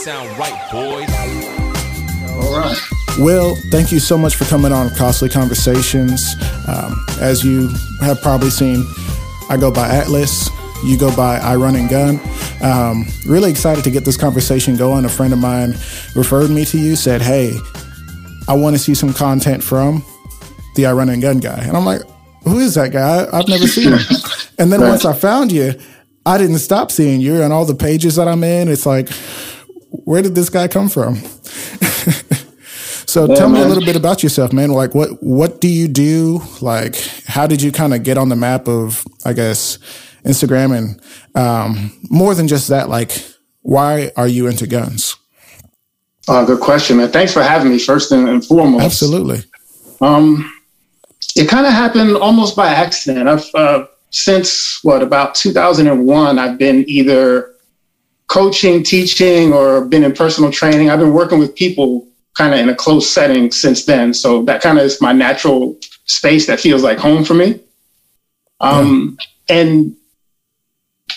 sound right, boys. All right. Will, thank you so much for coming on Costly Conversations. Um, as you have probably seen, I go by Atlas. You go by I Run and Gun. Um, really excited to get this conversation going. A friend of mine referred me to you, said, Hey, I want to see some content from the I Run and Gun guy. And I'm like, Who is that guy? I've never seen him. and then once I found you, I didn't stop seeing you and all the pages that I'm in. It's like, where did this guy come from? so yeah, tell me a little bit about yourself, man. Like what what do you do? Like how did you kind of get on the map of I guess Instagram and um, more than just that, like why are you into guns? Uh, good question, man. Thanks for having me first and, foremost. Absolutely. Um, it kind of happened almost by accident. I've uh, since what about 2001, I've been either coaching, teaching, or been in personal training. I've been working with people kind of in a close setting since then. So that kind of is my natural space that feels like home for me. Um, yeah. And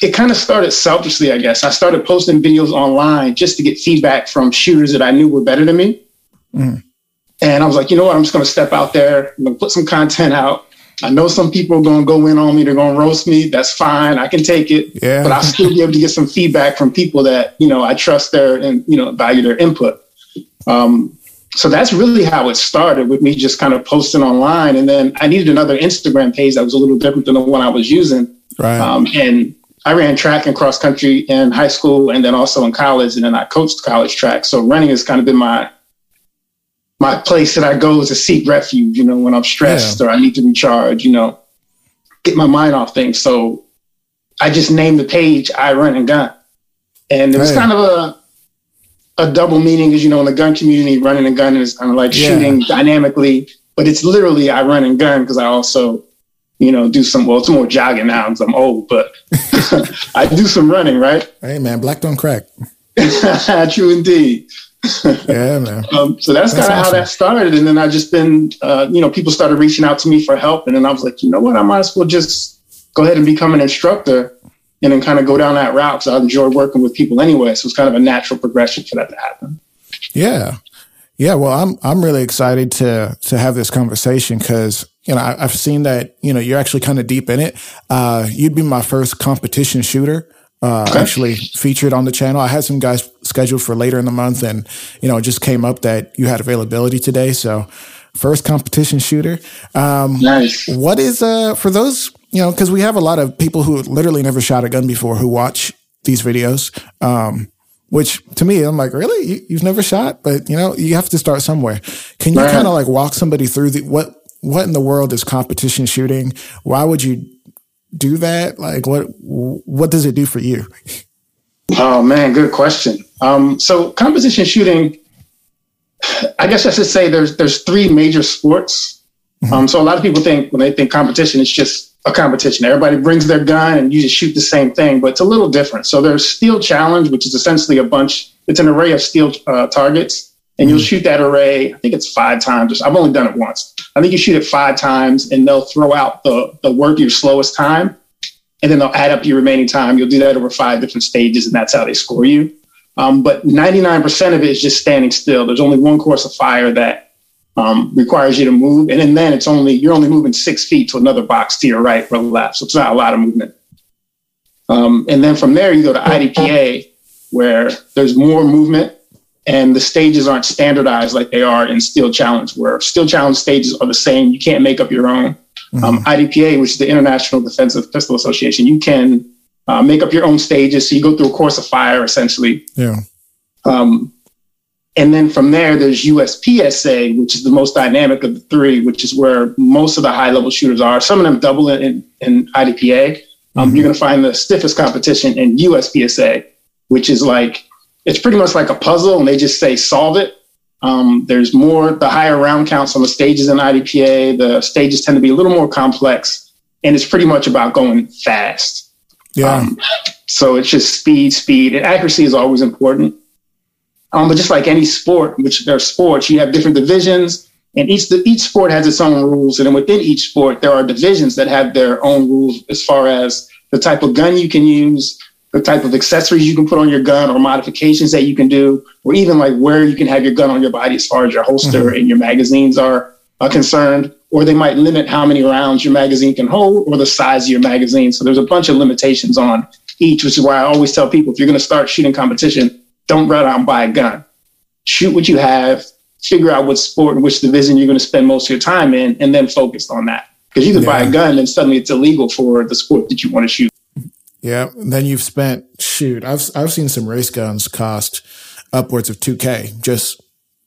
it kind of started selfishly, I guess. I started posting videos online just to get feedback from shooters that I knew were better than me. Mm. And I was like, you know what? I'm just going to step out there. I'm going to put some content out. I know some people are going to go in on me. They're going to roast me. That's fine. I can take it. Yeah. But I'll still be able to get some feedback from people that, you know, I trust their and, you know, value their input. Um, so that's really how it started with me just kind of posting online. And then I needed another Instagram page that was a little different than the one I was using. Right. Um, and I ran track and cross country in high school and then also in college. And then I coached college track. So running has kind of been my my place that I go is to seek refuge, you know, when I'm stressed yeah. or I need to recharge, you know, get my mind off things. So I just named the page I Run and Gun. And it was kind of a a double meaning because you know in the gun community running a gun is kind of like yeah. shooting dynamically but it's literally i run and gun because i also you know do some well it's more jogging now because i'm old but i do some running right hey man black don't crack true indeed yeah, man. Um, so that's, that's kind of awesome. how that started. And then I just been, uh, you know, people started reaching out to me for help. And then I was like, you know what? I might as well just go ahead and become an instructor and then kind of go down that route. So I enjoy working with people anyway. So it's kind of a natural progression for that to happen. Yeah. Yeah. Well, I'm, I'm really excited to, to have this conversation because, you know, I, have seen that, you know, you're actually kind of deep in it. Uh, you'd be my first competition shooter uh, okay. actually featured on the channel. I had some guys scheduled for later in the month, and you know, it just came up that you had availability today. So, first competition shooter. Um, nice. What is uh for those you know because we have a lot of people who literally never shot a gun before who watch these videos. Um, which to me, I'm like, really? You, have never shot, but you know, you have to start somewhere. Can you right. kind of like walk somebody through the what? What in the world is competition shooting? Why would you do that? Like, what what does it do for you? Oh man, good question. Um, so competition shooting, I guess I should say there's there's three major sports. Mm-hmm. Um, so a lot of people think when they think competition, it's just a competition. Everybody brings their gun and you just shoot the same thing, but it's a little different. So there's steel challenge, which is essentially a bunch. It's an array of steel uh, targets and you'll mm-hmm. shoot that array. I think it's five times. I've only done it once. I think you shoot it five times, and they'll throw out the the work your slowest time, and then they'll add up your remaining time. You'll do that over five different stages, and that's how they score you. Um, but 99% of it is just standing still. There's only one course of fire that um, requires you to move, and then it's only you're only moving six feet to another box to your right or left. So it's not a lot of movement. Um, and then from there, you go to IDPA, where there's more movement and the stages aren't standardized like they are in Steel Challenge, where Steel Challenge stages are the same. You can't make up your own. Mm-hmm. Um, IDPA, which is the International Defensive Pistol Association, you can uh, make up your own stages. So you go through a course of fire, essentially. Yeah. Um, and then from there, there's USPSA, which is the most dynamic of the three, which is where most of the high level shooters are. Some of them double in, in, IDPA. Um, mm-hmm. You're going to find the stiffest competition in USPSA, which is like it's pretty much like a puzzle and they just say solve it. Um, there's more, the higher round counts on the stages in IDPA. The stages tend to be a little more complex and it's pretty much about going fast. Yeah. Um, so it's just speed, speed, and accuracy is always important. Um, but just like any sport, which there are sports, you have different divisions, and each each sport has its own rules. And then within each sport, there are divisions that have their own rules as far as the type of gun you can use, the type of accessories you can put on your gun or modifications that you can do, or even like where you can have your gun on your body as far as your holster mm-hmm. and your magazines are, are concerned. Or they might limit how many rounds your magazine can hold or the size of your magazine. So there's a bunch of limitations on each, which is why I always tell people if you're going to start shooting competition, don't run out and buy a gun. Shoot what you have, figure out what sport and which division you're going to spend most of your time in, and then focus on that. Because you can yeah. buy a gun and suddenly it's illegal for the sport that you want to shoot. Yeah. then you've spent shoot. I've I've seen some race guns cost upwards of two K just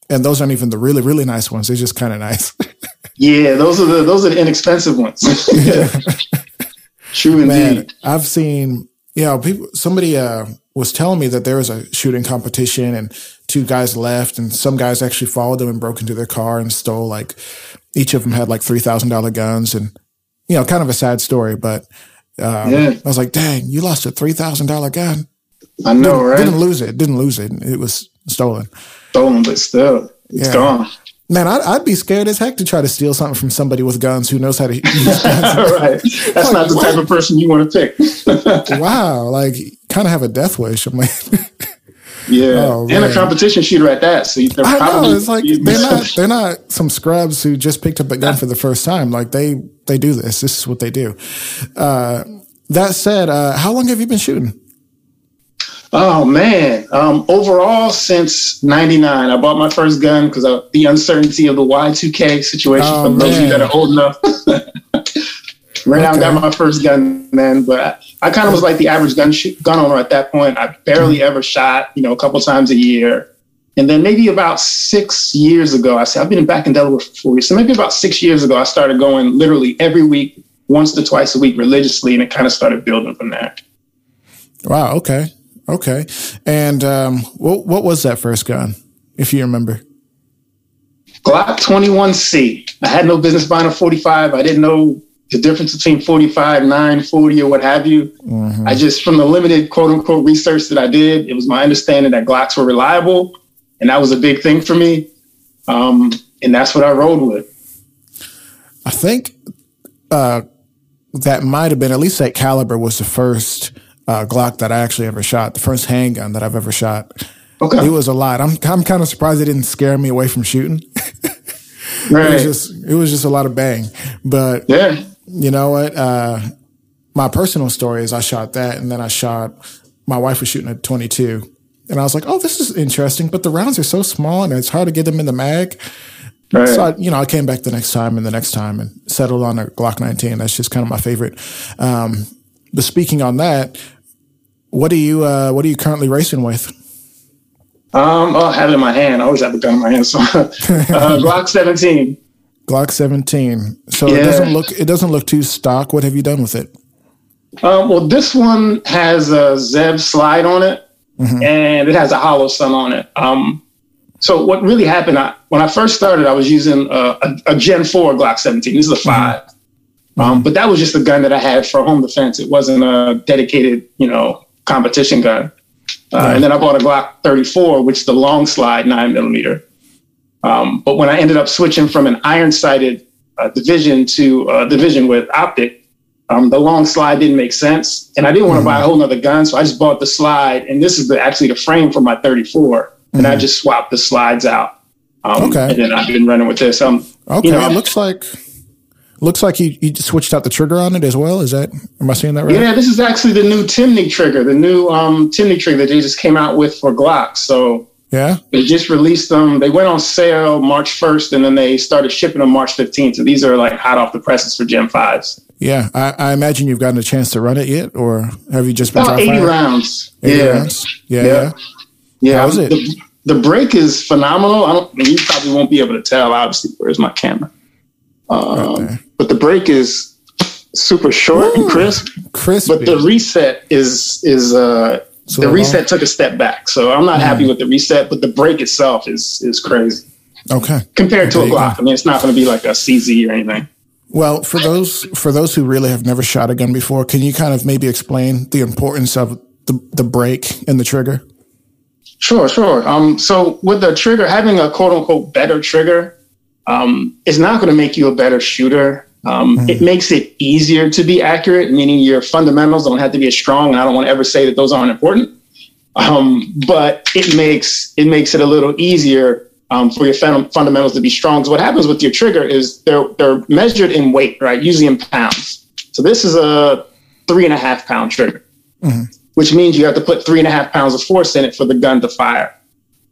and those aren't even the really, really nice ones. They're just kind of nice. yeah, those are the those are the inexpensive ones. True Man, indeed. I've seen you know, people somebody uh was telling me that there was a shooting competition and two guys left and some guys actually followed them and broke into their car and stole like each of them had like three thousand dollar guns and you know, kind of a sad story, but um, yeah. I was like, dang, you lost a three thousand dollar gun. I know, didn't, right? Didn't lose it. Didn't lose it. It was stolen. Stolen, but still, it's yeah. gone. Man, I'd, I'd, be scared as heck to try to steal something from somebody with guns who knows how to use guns. right. That's like, not the what? type of person you want to pick. wow. Like, kind of have a death wish. I'm like, yeah, oh, and a competition shooter at that. So they're I probably, know it's like they're not they're not some scrubs who just picked up a gun for the first time. Like they they do this. This is what they do. Uh, that said, uh, how long have you been shooting? Oh man! Um, overall, since '99, I bought my first gun because of the uncertainty of the Y2K situation. Oh, for man. those of you that are old enough, right now, I got my first gun then. But I, I kind of was like the average gun sh- gun owner at that point. I barely mm-hmm. ever shot, you know, a couple times a year. And then maybe about six years ago, I said I've been back in Delaware for four years. So maybe about six years ago, I started going literally every week, once to twice a week, religiously, and it kind of started building from there. Wow. Okay. Okay. And um, what what was that first gun, if you remember? Glock 21C. I had no business buying a 45. I didn't know the difference between 45, 9, 40, or what have you. Mm-hmm. I just, from the limited quote unquote research that I did, it was my understanding that Glocks were reliable. And that was a big thing for me. Um, and that's what I rode with. I think uh, that might have been, at least that caliber was the first uh, Glock that I actually ever shot, the first handgun that I've ever shot. Okay. It was a lot. I'm I'm kind of surprised it didn't scare me away from shooting. right. It was just it was just a lot of bang. But yeah, you know what? Uh, my personal story is I shot that, and then I shot. My wife was shooting at 22, and I was like, "Oh, this is interesting," but the rounds are so small, and it's hard to get them in the mag. Right. So I, you know, I came back the next time and the next time and settled on a Glock 19. That's just kind of my favorite. Um, but speaking on that, what are you uh, What are you currently racing with? Um, oh, I have it in my hand. I always have a gun in my hand. So, uh, Glock 17. Glock 17. So yeah. it doesn't look it doesn't look too stock. What have you done with it? Um, well, this one has a ZEV slide on it, mm-hmm. and it has a Holosun on it. Um, so what really happened? I, when I first started, I was using a, a, a Gen 4 Glock 17. This is a 5 mm-hmm. um, but that was just a gun that I had for home defense. It wasn't a dedicated, you know, competition gun. Uh, And then I bought a Glock 34, which is the long slide nine millimeter. Um, but when I ended up switching from an iron sighted uh, division to a division with optic, um, the long slide didn't make sense. And I didn't want to mm-hmm. buy a whole nother gun. So I just bought the slide. And this is the, actually the frame for my 34. Mm-hmm. And I mm-hmm. just swapped the slides out. Um, okay. And then I've been running with this. Um, okay. You know, it looks like Looks like you, you switched out the trigger on it as well. Is that am I seeing that right? Yeah, this is actually the new Timney trigger, the new um, Timney trigger that they just came out with for Glock. So yeah, they just released them. They went on sale March first, and then they started shipping them March fifteenth. So these are like hot off the presses for Gen fives. Yeah, I, I, imagine you've gotten a chance to run it yet, or have you just been about eighty rounds? 80 yeah. rounds. Yeah, yeah, yeah. How was it? The, the break is phenomenal. I don't. You probably won't be able to tell. Obviously, where's my camera? Um, but the break is super short Ooh, and crisp. Crisp. But the reset is is uh so the reset took a step back. So I'm not mm. happy with the reset, but the break itself is is crazy. Okay. Compared to a Glock. I mean, it's not going to be like a CZ or anything. Well, for those for those who really have never shot a gun before, can you kind of maybe explain the importance of the the break and the trigger? Sure, sure. Um, so with the trigger, having a quote unquote better trigger um, is not going to make you a better shooter. Um, mm-hmm. It makes it easier to be accurate, meaning your fundamentals don't have to be as strong. And I don't want to ever say that those aren't important. Um, but it makes it makes it a little easier um, for your fun- fundamentals to be strong. So what happens with your trigger is they're they're measured in weight, right? Usually in pounds. So this is a three and a half pound trigger, mm-hmm. which means you have to put three and a half pounds of force in it for the gun to fire.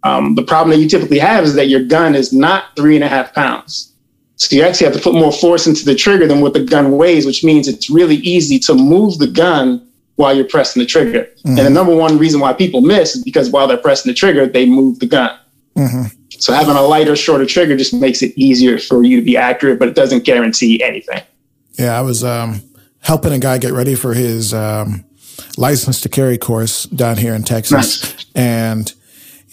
Um, the problem that you typically have is that your gun is not three and a half pounds. So you actually have to put more force into the trigger than what the gun weighs, which means it's really easy to move the gun while you're pressing the trigger. Mm-hmm. And the number one reason why people miss is because while they're pressing the trigger, they move the gun. Mm-hmm. So having a lighter, shorter trigger just makes it easier for you to be accurate, but it doesn't guarantee anything. Yeah, I was um, helping a guy get ready for his um, license to carry course down here in Texas, nice. and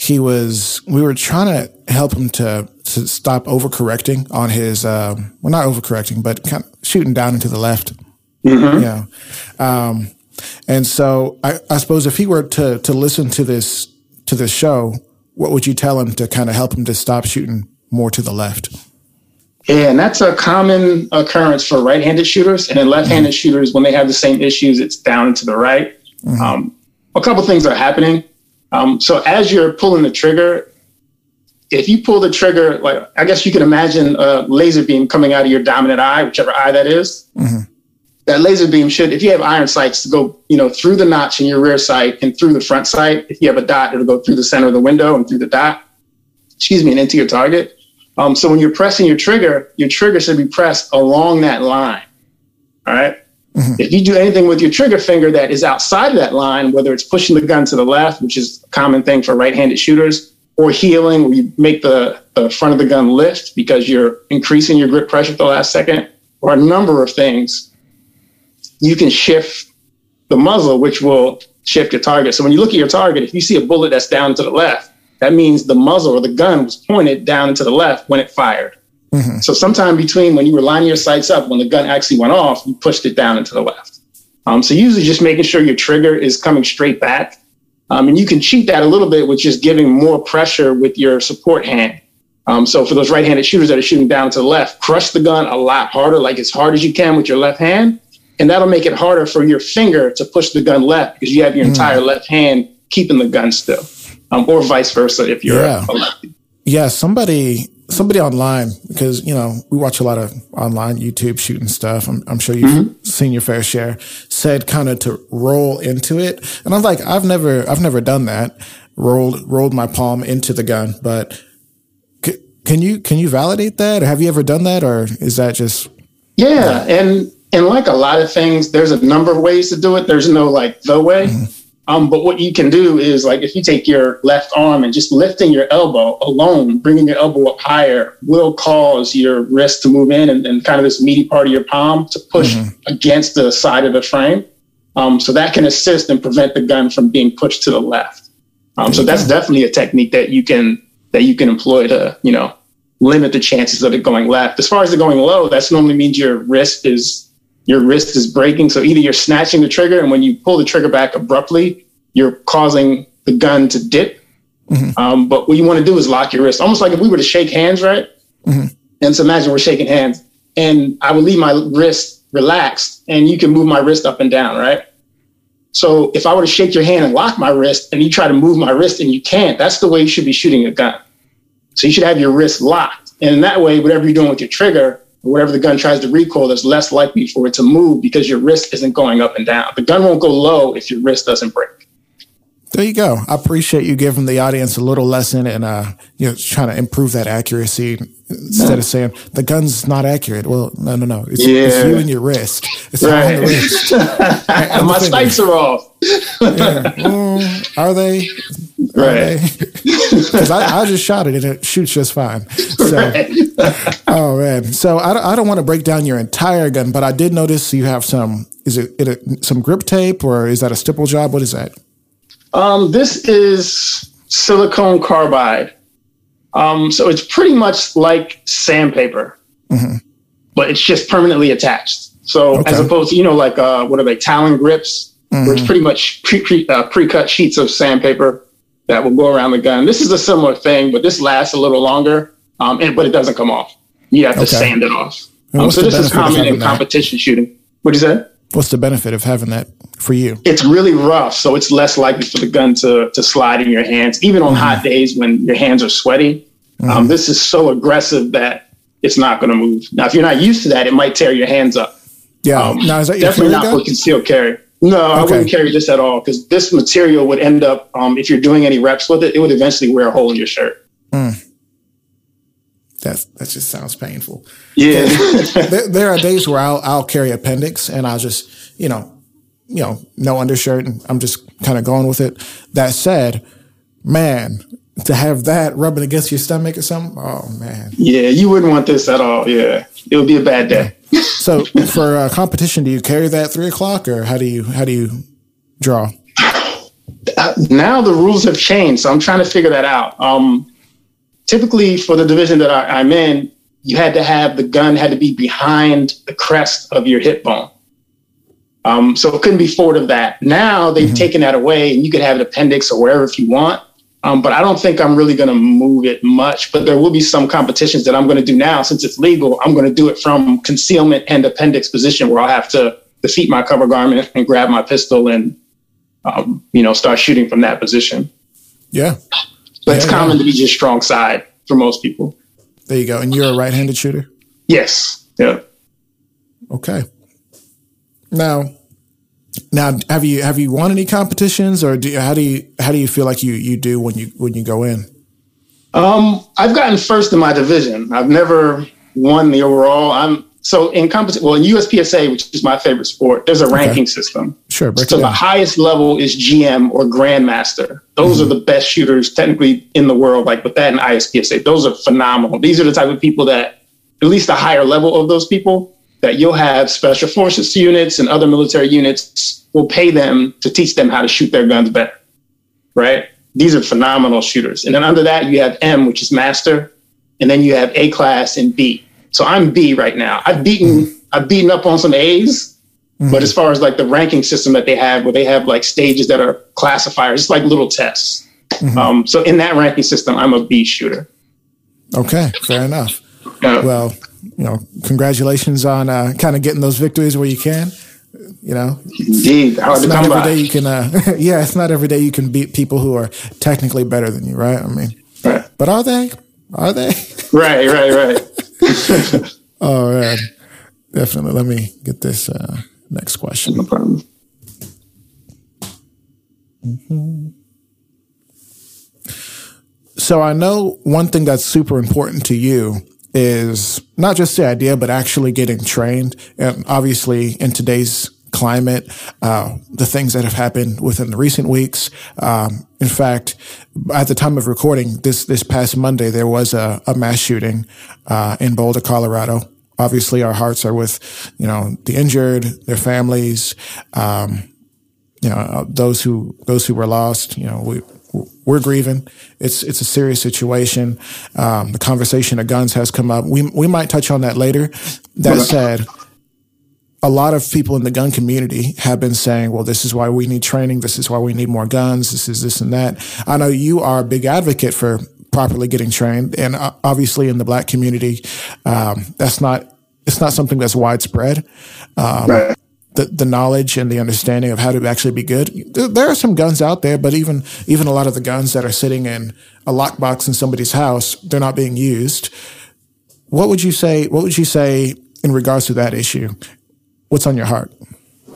he was. We were trying to help him to to stop overcorrecting on his. Um, well, not overcorrecting, but kind of shooting down into the left. Mm-hmm. Yeah. Um, and so I, I suppose if he were to to listen to this to this show, what would you tell him to kind of help him to stop shooting more to the left? Yeah, and that's a common occurrence for right-handed shooters, and then left-handed mm-hmm. shooters when they have the same issues, it's down to the right. Mm-hmm. Um, a couple things are happening. Um, so as you're pulling the trigger, if you pull the trigger, like I guess you can imagine a laser beam coming out of your dominant eye, whichever eye that is. Mm-hmm that laser beam should, if you have iron sights, to go, you know, through the notch in your rear sight and through the front sight. If you have a dot, it'll go through the center of the window and through the dot. Excuse me, and into your target. Um, so when you're pressing your trigger, your trigger should be pressed along that line. All right? Mm-hmm. If you do anything with your trigger finger that is outside of that line, whether it's pushing the gun to the left, which is a common thing for right-handed shooters, or heeling, where you make the, the front of the gun lift because you're increasing your grip pressure at the last second, or a number of things you can shift the muzzle, which will shift your target. So when you look at your target, if you see a bullet that's down to the left, that means the muzzle or the gun was pointed down to the left when it fired. Mm-hmm. So sometime between when you were lining your sights up, when the gun actually went off, you pushed it down into the left. Um, so usually just making sure your trigger is coming straight back. Um, and you can cheat that a little bit with just giving more pressure with your support hand. Um, so for those right-handed shooters that are shooting down to the left, crush the gun a lot harder, like as hard as you can with your left hand, and that'll make it harder for your finger to push the gun left because you have your mm. entire left hand keeping the gun still, um, or vice versa if you're yeah. a lefty. Yeah, somebody somebody online because you know we watch a lot of online YouTube shooting stuff. I'm, I'm sure you've mm-hmm. seen your fair share. Said kind of to roll into it, and I'm like, I've never I've never done that. Rolled rolled my palm into the gun, but c- can you can you validate that? Or have you ever done that, or is that just yeah? And and like a lot of things, there's a number of ways to do it. There's no like the way. Mm-hmm. Um, but what you can do is like if you take your left arm and just lifting your elbow alone, bringing your elbow up higher will cause your wrist to move in and, and kind of this meaty part of your palm to push mm-hmm. against the side of the frame. Um, so that can assist and prevent the gun from being pushed to the left. Um, so that's definitely a technique that you can that you can employ to you know limit the chances of it going left. As far as it going low, that's normally means your wrist is your wrist is breaking. So either you're snatching the trigger, and when you pull the trigger back abruptly, you're causing the gun to dip. Mm-hmm. Um, but what you want to do is lock your wrist, almost like if we were to shake hands, right? Mm-hmm. And so imagine we're shaking hands, and I would leave my wrist relaxed, and you can move my wrist up and down, right? So if I were to shake your hand and lock my wrist, and you try to move my wrist and you can't, that's the way you should be shooting a gun. So you should have your wrist locked, and in that way, whatever you're doing with your trigger, or whatever the gun tries to recoil, there's less likely for it to move because your wrist isn't going up and down. The gun won't go low if your wrist doesn't break. There you go. I appreciate you giving the audience a little lesson and uh, you know, trying to improve that accuracy instead of saying the gun's not accurate. Well, no, no, no. It's, yeah. it's you and your wrist. It's right. on the wrist. My sights are off. yeah. Mm, are they? Right. Because I, I, just shot it and it shoots just fine. So, right. oh man. So I, I don't want to break down your entire gun, but I did notice you have some. Is it, it some grip tape or is that a stipple job? What is that? Um, this is silicone carbide. Um, so it's pretty much like sandpaper, mm-hmm. but it's just permanently attached. So okay. as opposed to, you know, like, uh, what are they, Talon grips, mm-hmm. it's pretty much pre, pre, uh, pre-cut sheets of sandpaper that will go around the gun. This is a similar thing, but this lasts a little longer, um, and, but it doesn't come off. You have to okay. sand it off. Um, so this is common in competition that? shooting. What do you say? What's the benefit of having that for you? It's really rough, so it's less likely for the gun to to slide in your hands, even on mm-hmm. hot days when your hands are sweaty. Um, mm-hmm. Um, this is so aggressive that it's not going to move. Now, if you're not used to that, it might tear your hands up. Yeah, um, now is that definitely not gun? for concealed carry. No, okay. I wouldn't carry this at all because this material would end up, um, if you're doing any reps with it, it would eventually wear a hole in your shirt. Mm. That that just sounds painful. Yeah, there, there, are days where I'll I'll carry appendix and I'll just you know you know no undershirt and I'm just kind of going with it. That said, man, to have that rubbing against your stomach or something, oh man. Yeah, you wouldn't want this at all. Yeah, it would be a bad day. so for a competition, do you carry that three o'clock or how do you how do you draw? Uh, now the rules have changed, so I'm trying to figure that out. Um, typically for the division that I, am in, you had to have the gun had to be behind the crest of your hip bone. Um, so it couldn't be forward of that. Now they've mm-hmm. taken that away, and you could have an appendix or wherever if you want. Um, but I don't think I'm really going to move it much. But there will be some competitions that I'm going to do now since it's legal. I'm going to do it from concealment and appendix position where I'll have to defeat my cover garment and grab my pistol and, um, you know, start shooting from that position. Yeah. But yeah, it's common yeah. to be just strong side for most people. There you go. And you're a right-handed shooter. Yes. Yeah. Okay. Now, now, have you have you won any competitions, or do, how do you how do you feel like you you do when you when you go in? Um, I've gotten first in my division. I've never won the overall. I'm so in competition, well, in USPSA, which is my favorite sport, there's a okay. ranking system. Sure. So the highest level is GM or Grandmaster. Those mm-hmm. are the best shooters technically in the world. Like with that and ISPSA, those are phenomenal. These are the type of people that, at least the higher level of those people, that you'll have special forces units and other military units will pay them to teach them how to shoot their guns better. Right? These are phenomenal shooters. And then under that, you have M, which is master, and then you have A class and B so I'm B right now. I've beaten mm-hmm. I've beaten up on some A's, mm-hmm. but as far as like the ranking system that they have, where they have like stages that are classifiers, it's like little tests. Mm-hmm. Um, so in that ranking system, I'm a B shooter. Okay, fair enough. Uh, well, you know, congratulations on uh, kind of getting those victories where you can. You know, indeed, hard it's to not every by. day you can. Uh, yeah, it's not every day you can beat people who are technically better than you, right? I mean, right. but are they? Are they? Right, right, right. oh man, definitely. Let me get this uh, next question. No problem. Mm-hmm. So I know one thing that's super important to you is not just the idea, but actually getting trained. And obviously, in today's climate, uh, the things that have happened within the recent weeks. Um, in fact, at the time of recording this this past Monday, there was a, a mass shooting uh, in Boulder, Colorado. Obviously, our hearts are with you know the injured, their families, um, you know those who those who were lost. You know we we're grieving. It's it's a serious situation. Um, the conversation of guns has come up. We we might touch on that later. That said, a lot of people in the gun community have been saying, well, this is why we need training. This is why we need more guns. This is this and that. I know you are a big advocate for properly getting trained. And uh, obviously in the black community, um, that's not, it's not something that's widespread. Um, right. The, the knowledge and the understanding of how to actually be good. There are some guns out there, but even even a lot of the guns that are sitting in a lockbox in somebody's house, they're not being used. What would you say? What would you say in regards to that issue? What's on your heart?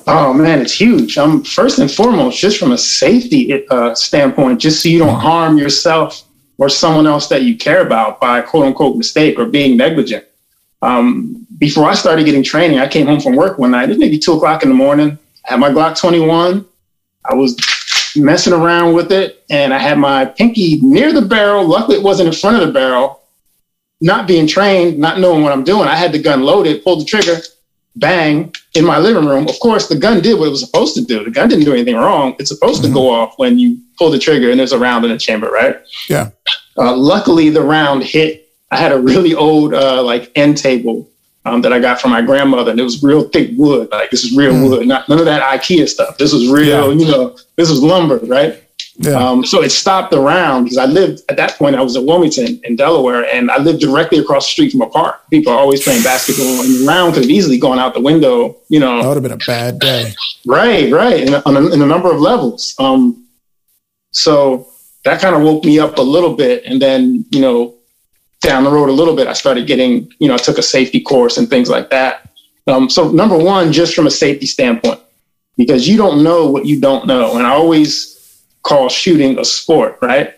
Oh man, it's huge. I'm first and foremost, just from a safety uh, standpoint, just so you don't harm yourself or someone else that you care about by quote unquote mistake or being negligent. Um, before I started getting training, I came home from work one night. It was maybe two o'clock in the morning. I had my Glock 21. I was messing around with it, and I had my pinky near the barrel. Luckily, it wasn't in front of the barrel. Not being trained, not knowing what I'm doing, I had the gun loaded, pulled the trigger, bang in my living room. Of course, the gun did what it was supposed to do. The gun didn't do anything wrong. It's supposed mm-hmm. to go off when you pull the trigger and there's a round in the chamber, right? Yeah. Uh, luckily, the round hit. I had a really old uh, like end table um, that I got from my grandmother, and it was real thick wood. Like this is real mm. wood, not none of that IKEA stuff. This was real, yeah. you know. This was lumber, right? Yeah. Um, so it stopped around because I lived at that point. I was at Wilmington in Delaware, and I lived directly across the street from a park. People are always playing basketball, and the round could have easily gone out the window. You know, that would have been a bad day. Right, right, in a, a, in a number of levels. Um, so that kind of woke me up a little bit, and then you know, down the road a little bit, I started getting, you know, I took a safety course and things like that. Um, so number one, just from a safety standpoint, because you don't know what you don't know, and I always call shooting a sport, right?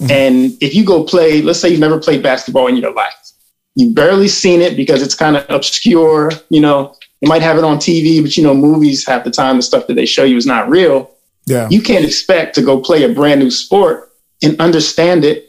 Mm-hmm. And if you go play, let's say you've never played basketball in your life, you've barely seen it because it's kind of obscure, you know, you might have it on TV, but you know, movies half the time, the stuff that they show you is not real. Yeah. You can't expect to go play a brand new sport and understand it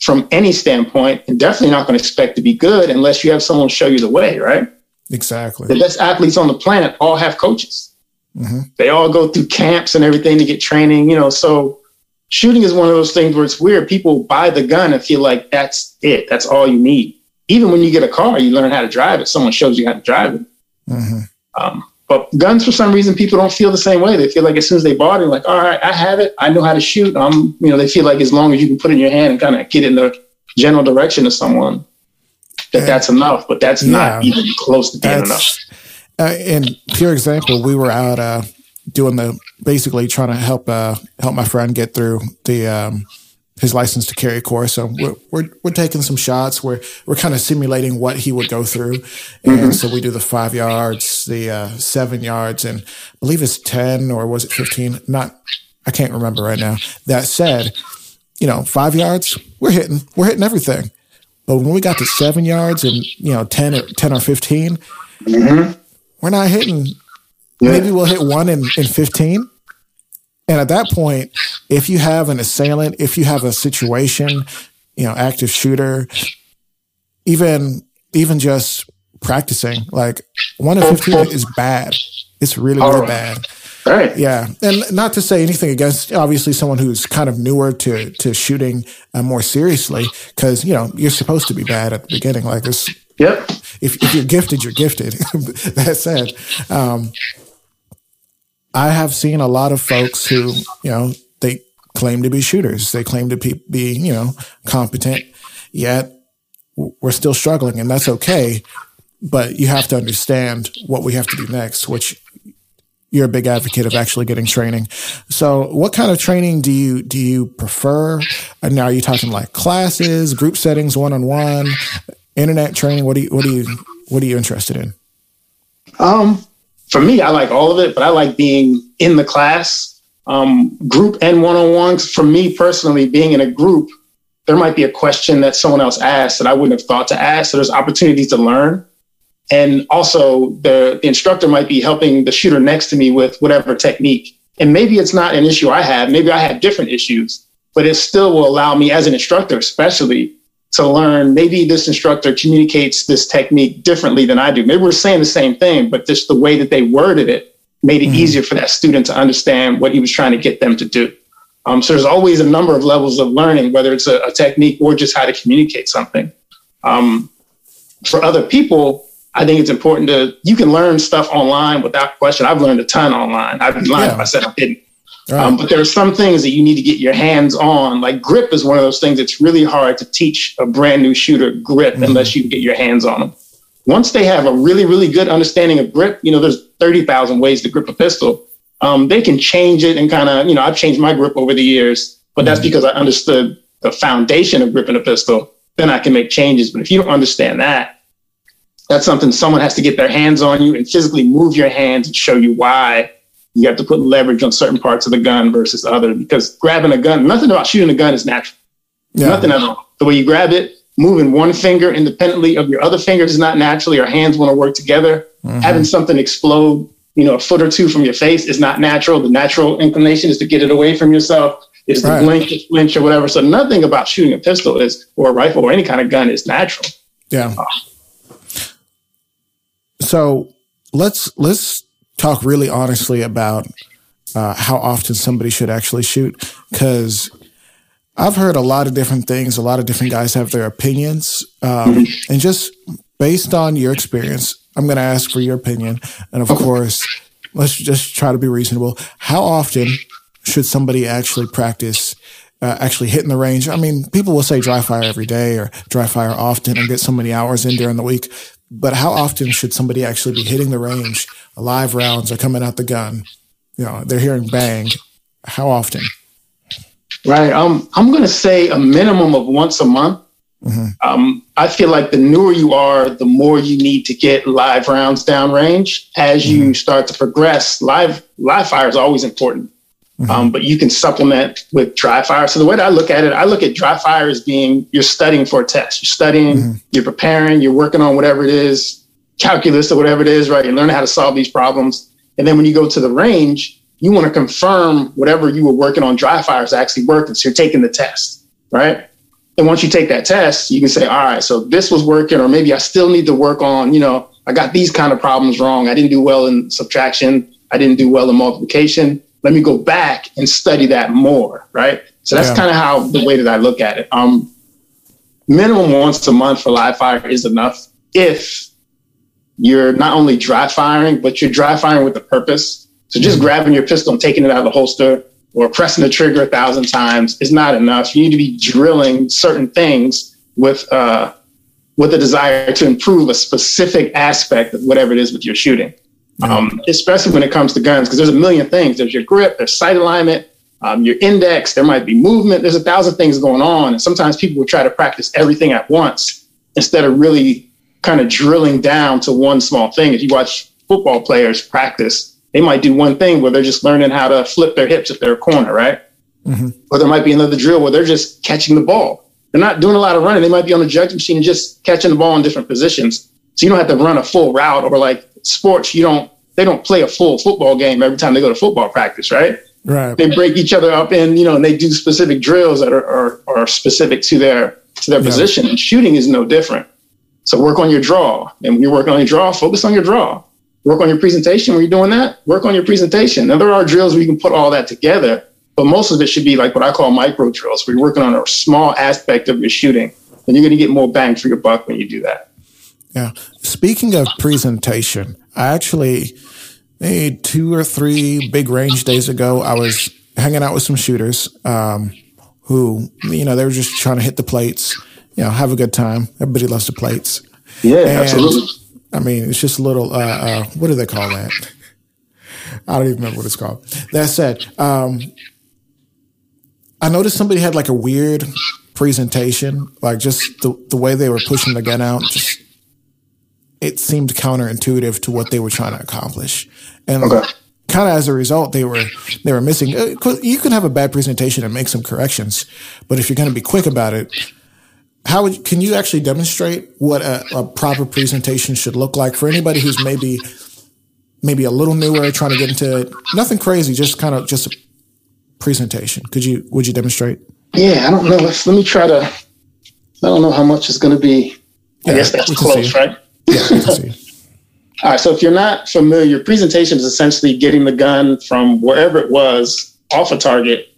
from any standpoint, and definitely not going to expect to be good unless you have someone show you the way, right? Exactly. The best athletes on the planet all have coaches. Mm-hmm. They all go through camps and everything to get training, you know. So shooting is one of those things where it's weird. People buy the gun and feel like that's it. That's all you need. Even when you get a car, you learn how to drive it. Someone shows you how to drive it. Mm-hmm. Um, but guns, for some reason, people don't feel the same way. They feel like as soon as they bought it, like, all right, I have it. I know how to shoot. I'm, you know, they feel like as long as you can put it in your hand and kind of get in the general direction of someone, that that's enough. But that's yeah, not even close to being enough. Uh, and pure example, we were out uh, doing the basically trying to help uh, help my friend get through the um, his license to carry course. So we're, we're, we're taking some shots. We're we're kind of simulating what he would go through, and mm-hmm. so we do the five yards, the uh, seven yards, and I believe it's ten or was it fifteen? Not I can't remember right now. That said, you know, five yards, we're hitting we're hitting everything. But when we got to seven yards and you know ten or ten or 15 mm-hmm we're not hitting. Yeah. Maybe we'll hit one in, in 15. And at that point, if you have an assailant, if you have a situation, you know, active shooter, even, even just practicing, like one in 15 is bad. It's really, really bad. Right. Yeah. And not to say anything against obviously someone who's kind of newer to, to shooting uh, more seriously, because, you know, you're supposed to be bad at the beginning. Like this, Yep. If, if you're gifted, you're gifted. that said, um, I have seen a lot of folks who, you know, they claim to be shooters. They claim to be, be you know, competent, yet we're still struggling and that's okay. But you have to understand what we have to do next, which you're a big advocate of actually getting training. So what kind of training do you, do you prefer? And now are you talking like classes, group settings, one-on-one? Internet training? What do you what do you what are you interested in? Um, for me, I like all of it, but I like being in the class, um, group and one on ones. For me personally, being in a group, there might be a question that someone else asked that I wouldn't have thought to ask. So there's opportunities to learn. And also, the, the instructor might be helping the shooter next to me with whatever technique. And maybe it's not an issue I have. Maybe I have different issues, but it still will allow me as an instructor, especially to learn maybe this instructor communicates this technique differently than I do. Maybe we're saying the same thing, but just the way that they worded it made it mm-hmm. easier for that student to understand what he was trying to get them to do. Um, so there's always a number of levels of learning, whether it's a, a technique or just how to communicate something. Um, for other people, I think it's important to you can learn stuff online without question. I've learned a ton online. I've been lying yeah. if I said I didn't. Right. Um, but there are some things that you need to get your hands on. Like grip is one of those things that's really hard to teach a brand new shooter grip mm-hmm. unless you get your hands on them. Once they have a really, really good understanding of grip, you know, there's 30,000 ways to grip a pistol. Um, they can change it and kind of, you know, I've changed my grip over the years, but mm-hmm. that's because I understood the foundation of gripping a pistol. Then I can make changes. But if you don't understand that, that's something someone has to get their hands on you and physically move your hands and show you why you have to put leverage on certain parts of the gun versus other because grabbing a gun, nothing about shooting a gun is natural. Yeah. Nothing at all. The way you grab it, moving one finger independently of your other fingers is not natural. Your hands want to work together. Mm-hmm. Having something explode, you know, a foot or two from your face is not natural. The natural inclination is to get it away from yourself, is to right. blink, flinch, or whatever. So nothing about shooting a pistol is, or a rifle, or any kind of gun is natural. Yeah. Uh, so let's let's talk really honestly about uh, how often somebody should actually shoot because I've heard a lot of different things. A lot of different guys have their opinions, um, and just based on your experience, I'm going to ask for your opinion. And of course, let's just try to be reasonable. How often should somebody actually practice uh, actually hitting the range? I mean, people will say dry fire every day or dry fire often and get so many hours in during the week. But how often should somebody actually be hitting the range? Live rounds are coming out the gun. You know, they're hearing bang. How often? Right. Um, I'm going to say a minimum of once a month. Mm-hmm. Um, I feel like the newer you are, the more you need to get live rounds downrange. As mm-hmm. you start to progress, live live fire is always important. Mm-hmm. Um, but you can supplement with dry fire. So the way that I look at it, I look at dry fire as being you're studying for a test. You're studying, mm-hmm. you're preparing, you're working on whatever it is, calculus or whatever it is, right? You're learning how to solve these problems. And then when you go to the range, you want to confirm whatever you were working on dry fire is actually working. So you're taking the test, right? And once you take that test, you can say, all right, so this was working, or maybe I still need to work on, you know, I got these kind of problems wrong. I didn't do well in subtraction. I didn't do well in multiplication let me go back and study that more, right? So that's yeah. kind of how the way that I look at it. Um, minimum once a month for live fire is enough if you're not only dry firing, but you're dry firing with a purpose. So just mm-hmm. grabbing your pistol and taking it out of the holster or pressing the trigger a thousand times is not enough. You need to be drilling certain things with uh, with a desire to improve a specific aspect of whatever it is with your shooting um, especially when it comes to guns, because there's a million things. There's your grip, there's sight alignment, um, your index, there might be movement. There's a thousand things going on. And sometimes people will try to practice everything at once instead of really kind of drilling down to one small thing. If you watch football players practice, they might do one thing where they're just learning how to flip their hips if they're a corner, right? Mm-hmm. Or there might be another drill where they're just catching the ball. They're not doing a lot of running. They might be on the JUGS machine and just catching the ball in different positions. So you don't have to run a full route or like sports, you don't they don't play a full football game every time they go to football practice, right? Right. They break each other up and you know, and they do specific drills that are, are, are specific to their to their yeah. position. And shooting is no different. So work on your draw. And when you're working on your draw, focus on your draw. Work on your presentation. When you're doing that, work on your presentation. Now there are drills where you can put all that together, but most of it should be like what I call micro drills, where you're working on a small aspect of your shooting. And you're going to get more bang for your buck when you do that. Yeah. Speaking of presentation, I actually, maybe two or three big range days ago, I was hanging out with some shooters um, who, you know, they were just trying to hit the plates, you know, have a good time. Everybody loves the plates. Yeah, and, absolutely. I mean, it's just a little, uh, uh, what do they call that? I don't even remember what it's called. That said, um, I noticed somebody had like a weird presentation, like just the, the way they were pushing the gun out, just it seemed counterintuitive to what they were trying to accomplish. And okay. kind of as a result, they were they were missing. Uh, you can have a bad presentation and make some corrections, but if you're going to be quick about it, how would, can you actually demonstrate what a, a proper presentation should look like for anybody who's maybe maybe a little newer, trying to get into it? Nothing crazy, just kind of just a presentation. Could you would you demonstrate? Yeah, I don't know. Let's, let me try to. I don't know how much is going to be. I yeah, guess that's close, right? Yeah, All right. So if you're not familiar, presentation is essentially getting the gun from wherever it was off a target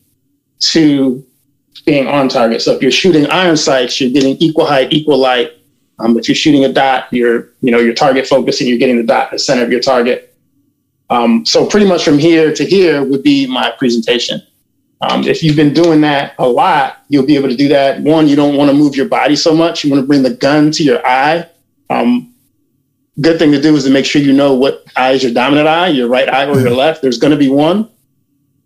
to being on target. So if you're shooting iron sights, you're getting equal height, equal light. Um, if you're shooting a dot, you're you know your target focus and you're getting the dot the center of your target. Um, so pretty much from here to here would be my presentation. Um, if you've been doing that a lot, you'll be able to do that. One, you don't want to move your body so much. You want to bring the gun to your eye. Um, good thing to do is to make sure you know what eye is your dominant eye, your right eye or your mm-hmm. left. There's going to be one.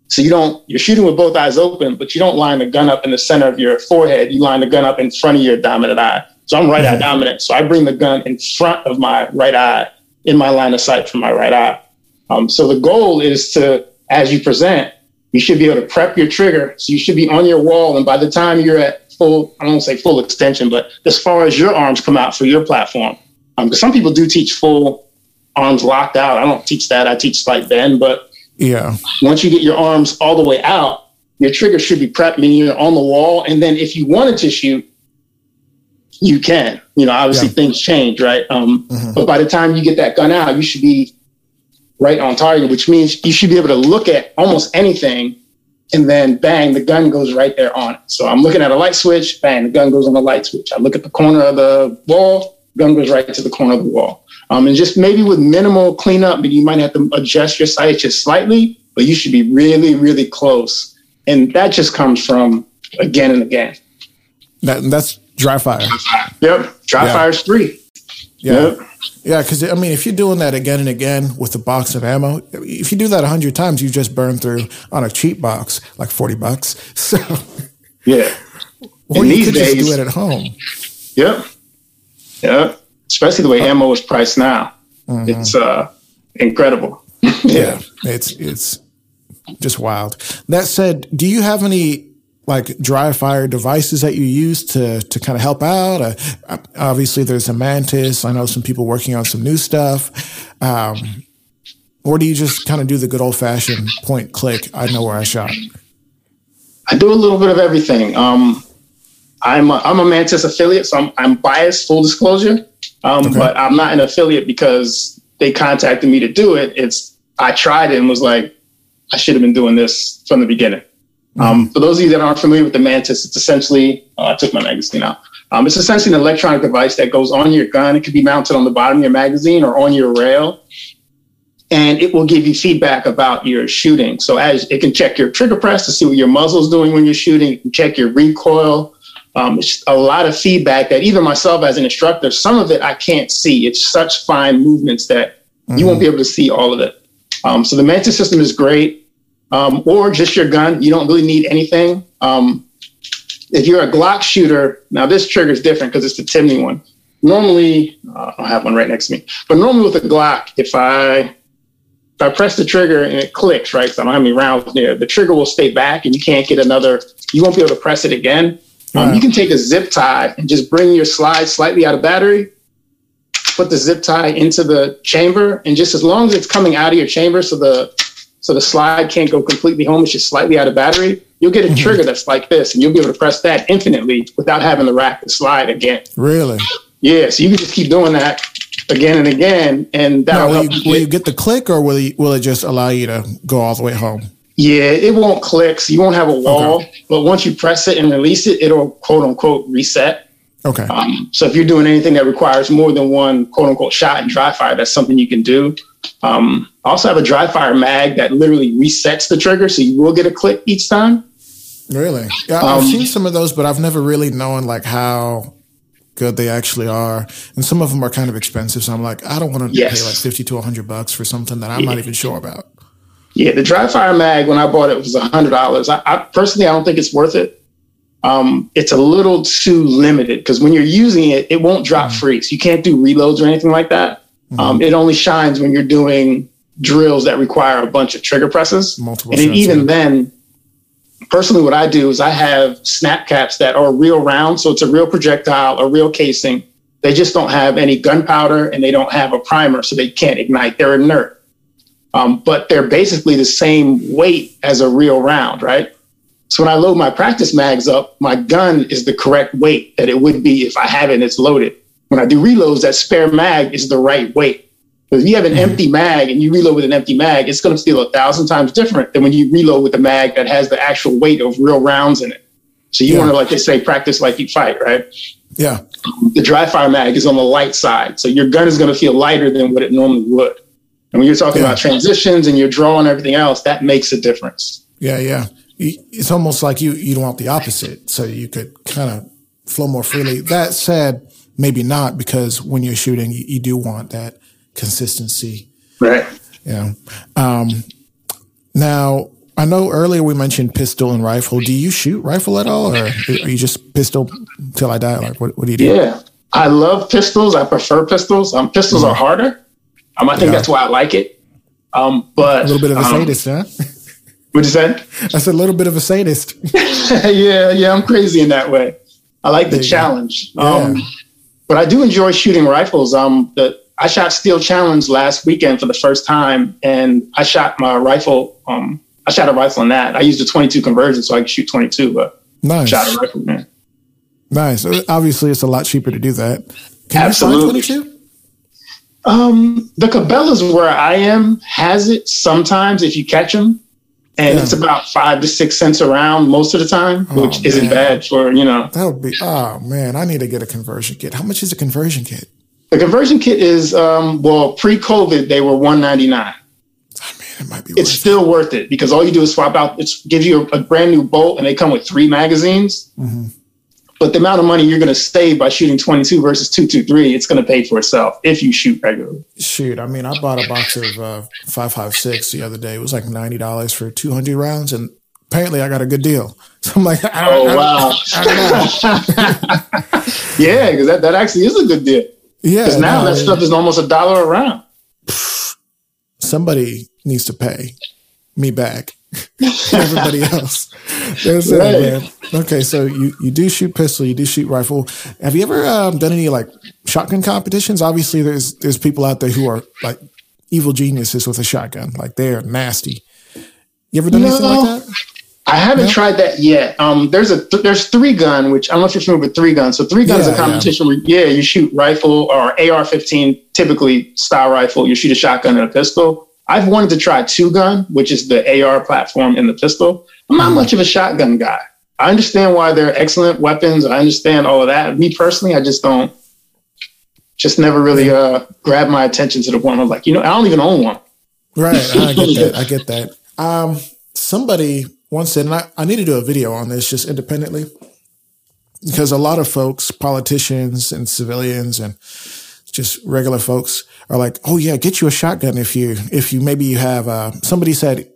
So you don't, you're shooting with both eyes open, but you don't line the gun up in the center of your forehead. You line the gun up in front of your dominant eye. So I'm right eye mm-hmm. dominant. So I bring the gun in front of my right eye in my line of sight from my right eye. Um, so the goal is to, as you present, you should be able to prep your trigger. So you should be on your wall. And by the time you're at full, I don't say full extension, but as far as your arms come out for your platform, um, some people do teach full arms locked out. I don't teach that. I teach slight bend, but yeah, once you get your arms all the way out, your trigger should be prepped, meaning you're on the wall. And then if you wanted to shoot, you can. You know, obviously yeah. things change, right? Um, mm-hmm. But by the time you get that gun out, you should be right on target, which means you should be able to look at almost anything and then bang, the gun goes right there on it. So I'm looking at a light switch, bang, the gun goes on the light switch. I look at the corner of the wall, gun goes right to the corner of the wall. Um, and just maybe with minimal cleanup, but you might have to adjust your sight just slightly. but you should be really, really close. And that just comes from again and again. That, that's dry fire. Yep. Dry yeah. fire's free. Yeah. Yep. Yeah, because I mean, if you're doing that again and again with a box of ammo, if you do that a hundred times, you just burn through on a cheap box like forty bucks. So yeah, or and you could days, just do it at home. Yep. Yep. Especially the way ammo is priced now, mm-hmm. it's uh incredible. yeah, it's it's just wild. That said, do you have any like dry fire devices that you use to to kind of help out? Uh, obviously, there's a Mantis. I know some people working on some new stuff. Um, or do you just kind of do the good old fashioned point click? I know where I shot. I do a little bit of everything. Um, I'm a, I'm a Mantis affiliate, so I'm, I'm biased. Full disclosure, um, okay. but I'm not an affiliate because they contacted me to do it. It's I tried it and was like, I should have been doing this from the beginning. Mm-hmm. Um, for those of you that aren't familiar with the Mantis, it's essentially, oh, I took my magazine out. Um, it's essentially an electronic device that goes on your gun. It can be mounted on the bottom of your magazine or on your rail. And it will give you feedback about your shooting. So as it can check your trigger press to see what your muzzle is doing when you're shooting, it can check your recoil. Um, it's a lot of feedback that even myself as an instructor, some of it I can't see. It's such fine movements that mm-hmm. you won't be able to see all of it. Um, so the Mantis system is great um, or just your gun. You don't really need anything. Um, if you're a Glock shooter, now this trigger is different because it's the Timney one. Normally, uh, I have one right next to me, but normally with a Glock, if I if I press the trigger and it clicks, right? So I don't have any rounds there. The trigger will stay back, and you can't get another. You won't be able to press it again. Um, You can take a zip tie and just bring your slide slightly out of battery, put the zip tie into the chamber, and just as long as it's coming out of your chamber, so the so the slide can't go completely home. It's just slightly out of battery. You'll get a mm-hmm. trigger that's like this, and you'll be able to press that infinitely without having to rack the slide again. Really? Yeah. So you can just keep doing that again and again, and that will, you, will you get the click, or will you, will it just allow you to go all the way home? Yeah, it won't click, so you won't have a wall. Okay. But once you press it and release it, it'll quote unquote reset. Okay. Um, so if you're doing anything that requires more than one quote unquote shot and dry fire, that's something you can do. Um, I also have a dry fire mag that literally resets the trigger, so you will get a click each time. Really? Yeah, um, I've seen some of those, but I've never really known like how good they actually are. And some of them are kind of expensive, so I'm like, I don't want to yes. pay like fifty to hundred bucks for something that I'm yeah. not even sure about. Yeah, the dry fire mag when I bought it was hundred dollars. I, I, personally, I don't think it's worth it. Um, it's a little too limited because when you're using it, it won't drop mm-hmm. free. So you can't do reloads or anything like that. Mm-hmm. Um, it only shines when you're doing drills that require a bunch of trigger presses. Multiple and even then, personally, what I do is I have snap caps that are real round. So it's a real projectile, a real casing. They just don't have any gunpowder and they don't have a primer, so they can't ignite. They're inert. Um, but they're basically the same weight as a real round, right? So when I load my practice mags up, my gun is the correct weight that it would be if I have it and it's loaded when I do reloads, that spare mag is the right weight. If you have an mm-hmm. empty mag and you reload with an empty mag, it's going to feel a thousand times different than when you reload with a mag that has the actual weight of real rounds in it. So you yeah. want to, like they say, practice like you fight, right? Yeah. The dry fire mag is on the light side. So your gun is going to feel lighter than what it normally would. And when you're talking yeah. about transitions and your draw and everything else, that makes a difference. Yeah, yeah. It's almost like you you want the opposite, so you could kind of flow more freely. That said, maybe not because when you're shooting, you, you do want that consistency. Right. Yeah. Um, now, I know earlier we mentioned pistol and rifle. Do you shoot rifle at all, or are you just pistol till I die? Like, what, what do you do? Yeah, I love pistols. I prefer pistols. Um, pistols mm-hmm. are harder. Um, I think yeah. that's why I like it. Um, but a little bit of a um, sadist, huh? What'd you say? That's a little bit of a sadist. yeah, yeah, I'm crazy in that way. I like the challenge. Yeah. Um, but I do enjoy shooting rifles. Um, the, I shot Steel Challenge last weekend for the first time, and I shot my rifle. Um, I shot a rifle in that. I used a 22 conversion, so I could shoot 22. But nice. shot a rifle, man. Nice. Obviously, it's a lot cheaper to do that. Can Absolutely. you 22? Um, the Cabela's where I am has it sometimes if you catch them and yeah. it's about five to six cents around most of the time, oh, which isn't bad for you know. That would be oh man, I need to get a conversion kit. How much is a conversion kit? The conversion kit is um, well pre-COVID they were one ninety nine. I mean, it might be. It's still it. worth it because all you do is swap out. It gives you a, a, brand new bolt, and they come with three magazines. Mm-hmm. But the amount of money you're going to save by shooting 22 versus 223, it's going to pay for itself if you shoot regularly. Shoot, I mean, I bought a box of uh, 556 the other day. It was like $90 for 200 rounds, and apparently I got a good deal. So I'm like, I don't, oh, wow. I yeah, because that, that actually is a good deal. Yeah. Because now no, that stuff is almost a dollar a round. Somebody needs to pay me back. Everybody else. That's right. it, man. Okay, so you, you do shoot pistol, you do shoot rifle. Have you ever um, done any like shotgun competitions? Obviously, there's there's people out there who are like evil geniuses with a shotgun, like they're nasty. You ever done no, anything like that? I haven't no? tried that yet. Um, there's a th- there's three gun, which I don't know if you're familiar with three guns. So three guns yeah, is a competition yeah. where yeah, you shoot rifle or AR-15, typically style rifle. You shoot a shotgun and a pistol. I've wanted to try two gun, which is the AR platform and the pistol. I'm not mm much of a shotgun guy. I understand why they're excellent weapons. I understand all of that. Me personally, I just don't, just never really uh, grabbed my attention to the point of like, you know, I don't even own one. Right. I get that. I get that. Um, somebody once said, and I, I need to do a video on this just independently because a lot of folks, politicians and civilians and just regular folks are like, oh yeah, get you a shotgun if you if you maybe you have uh, somebody said,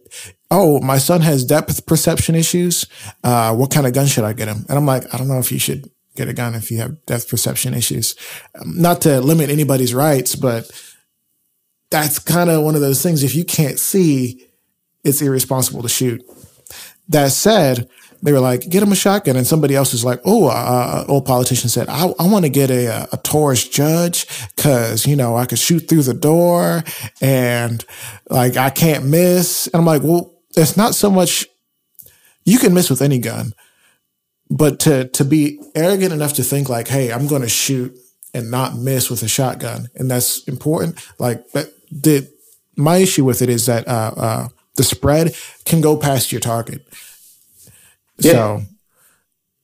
oh my son has depth perception issues. Uh, what kind of gun should I get him? And I'm like, I don't know if you should get a gun if you have depth perception issues. Um, not to limit anybody's rights, but that's kind of one of those things. If you can't see, it's irresponsible to shoot. That said, they were like, get him a shotgun. And somebody else was like, oh, uh, old politician said, I, I want to get a, a Taurus judge because, you know, I could shoot through the door and like I can't miss. And I'm like, well, it's not so much, you can miss with any gun, but to, to be arrogant enough to think like, hey, I'm going to shoot and not miss with a shotgun. And that's important. Like that, the, my issue with it is that, uh, uh, the spread can go past your target. Yeah. So,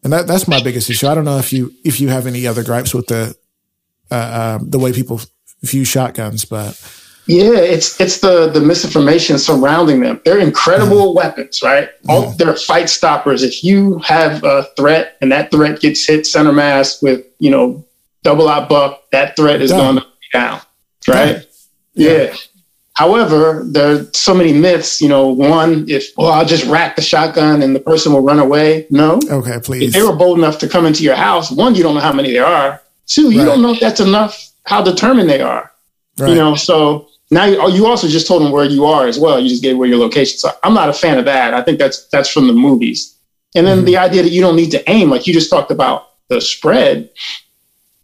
and that that's my biggest issue. I don't know if you if you have any other gripes with the uh, uh, the way people view shotguns, but yeah, it's it's the the misinformation surrounding them. They're incredible mm. weapons, right? All mm. they're fight stoppers. If you have a threat and that threat gets hit center mass with you know double aught buck, that threat is going to be down, right? Yeah. yeah. However, there are so many myths. You know, one, if well, I'll just rack the shotgun and the person will run away. No. Okay, please. If they were bold enough to come into your house, one, you don't know how many there are. Two, you right. don't know if that's enough. How determined they are. Right. You know, so now you, you also just told them where you are as well. You just gave where your locations are. I'm not a fan of that. I think that's that's from the movies. And then mm-hmm. the idea that you don't need to aim, like you just talked about the spread.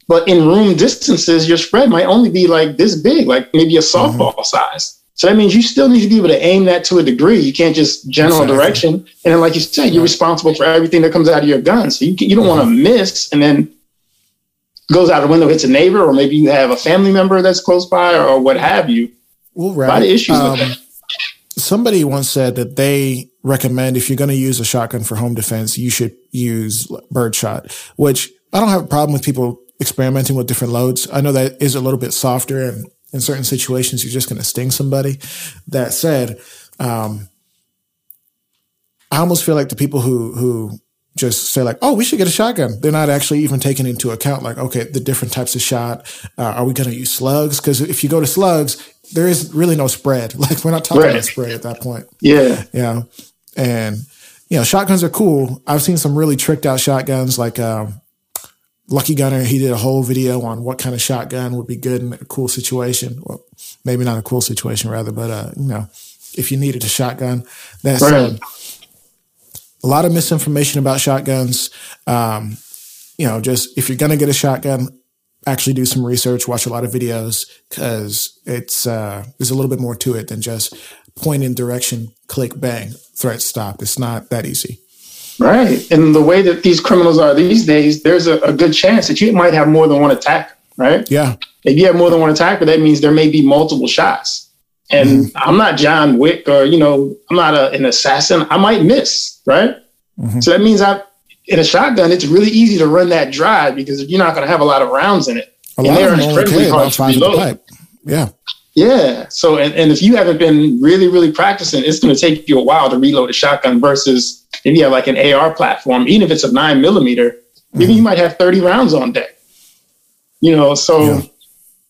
But in room distances, your spread might only be like this big, like maybe a mm-hmm. softball mm-hmm. size. So that means you still need to be able to aim that to a degree. You can't just general exactly. direction. And then, like you said, you're responsible for everything that comes out of your gun. So you, you don't mm-hmm. want to miss and then goes out the window, hits a neighbor, or maybe you have a family member that's close by or, or what have you. Well, right. A lot of issues um, with that. Somebody once said that they recommend if you're going to use a shotgun for home defense, you should use birdshot, which I don't have a problem with people experimenting with different loads. I know that is a little bit softer and in certain situations, you're just going to sting somebody. That said, um, I almost feel like the people who, who just say like, "Oh, we should get a shotgun." They're not actually even taking into account like, okay, the different types of shot. Uh, are we going to use slugs? Because if you go to slugs, there is really no spread. Like we're not talking right. about spread at that point. Yeah, yeah, and you know, shotguns are cool. I've seen some really tricked out shotguns, like um, Lucky Gunner, he did a whole video on what kind of shotgun would be good in a cool situation. Well, maybe not a cool situation, rather, but uh, you know, if you needed a shotgun, that's right. a lot of misinformation about shotguns. Um, you know, just if you're gonna get a shotgun, actually do some research, watch a lot of videos, because it's uh, there's a little bit more to it than just point in direction, click, bang, threat stop. It's not that easy. Right. And the way that these criminals are these days, there's a, a good chance that you might have more than one attacker, right? Yeah. If you have more than one attacker, that means there may be multiple shots. And mm-hmm. I'm not John Wick or, you know, I'm not a, an assassin. I might miss, right? Mm-hmm. So that means I, in a shotgun, it's really easy to run that dry because you're not going to have a lot of rounds in it. A and lot they're incredibly hard to reload. Yeah. Yeah. So, and, and if you haven't been really, really practicing, it's going to take you a while to reload a shotgun versus if you have like an AR platform, even if it's a nine millimeter, mm-hmm. maybe you might have 30 rounds on deck. You know, so yeah.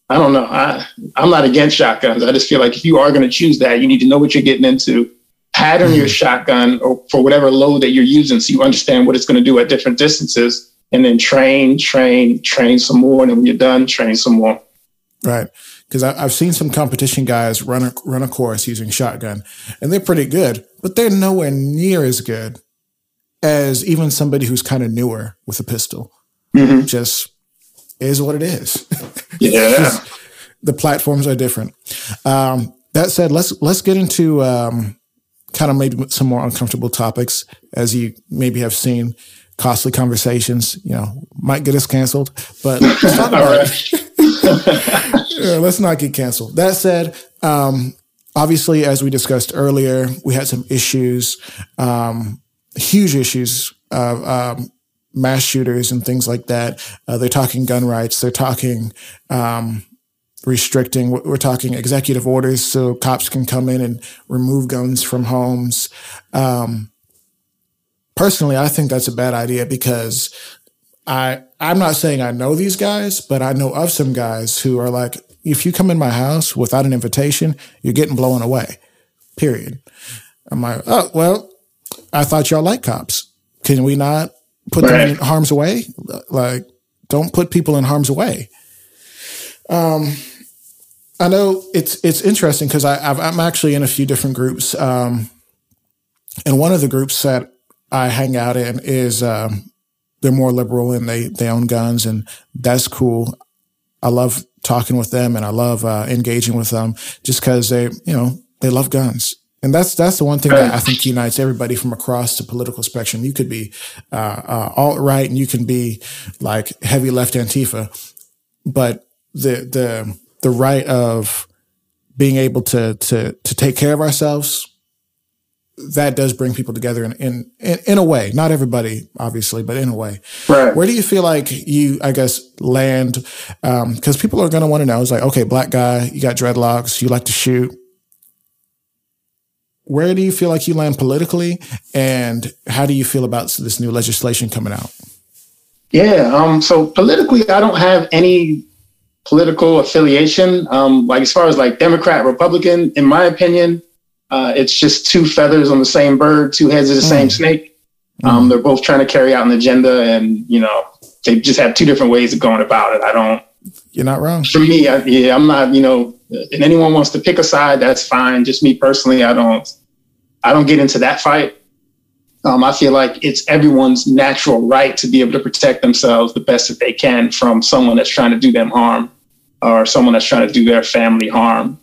I don't know. I, I'm not against shotguns. I just feel like if you are going to choose that, you need to know what you're getting into, pattern mm-hmm. your shotgun or for whatever load that you're using so you understand what it's going to do at different distances, and then train, train, train some more. And then when you're done, train some more. Right because I've seen some competition guys run a, run a course using shotgun, and they're pretty good, but they're nowhere near as good as even somebody who's kind of newer with a pistol. Mm-hmm. Just is what it is. Yeah, the platforms are different. Um, that said, let's let's get into um, kind of maybe some more uncomfortable topics, as you maybe have seen. Costly conversations, you know, might get us canceled, but let's talk about it. yeah, let's not get canceled. That said, um, obviously, as we discussed earlier, we had some issues, um, huge issues of um, mass shooters and things like that. Uh, they're talking gun rights. They're talking um, restricting. We're talking executive orders so cops can come in and remove guns from homes. Um, personally, I think that's a bad idea because I I'm not saying I know these guys, but I know of some guys who are like, if you come in my house without an invitation, you're getting blown away. Period. I'm like, oh well, I thought y'all like cops. Can we not put right. them in harm's way? Like, don't put people in harm's way. Um, I know it's it's interesting because I am actually in a few different groups. Um, and one of the groups that I hang out in is um, they're more liberal and they they own guns and that's cool. I love talking with them and I love uh, engaging with them just because they you know they love guns. And that's that's the one thing that I think unites everybody from across the political spectrum. You could be uh, uh, alt right and you can be like heavy left Antifa, but the the the right of being able to to to take care of ourselves that does bring people together in, in, in, a way, not everybody, obviously, but in a way. Right. Where do you feel like you, I guess, land? Um, cause people are going to want to know. It's like, okay, black guy, you got dreadlocks, you like to shoot. Where do you feel like you land politically? And how do you feel about this new legislation coming out? Yeah. Um, so politically, I don't have any political affiliation. Um, like as far as like Democrat, Republican, in my opinion, uh, it's just two feathers on the same bird, two heads of the mm. same snake. Um, mm. They're both trying to carry out an agenda, and you know they just have two different ways of going about it. I don't. You're not wrong. For me, I, yeah, I'm not. You know, and anyone wants to pick a side, that's fine. Just me personally, I don't. I don't get into that fight. Um, I feel like it's everyone's natural right to be able to protect themselves the best that they can from someone that's trying to do them harm or someone that's trying to do their family harm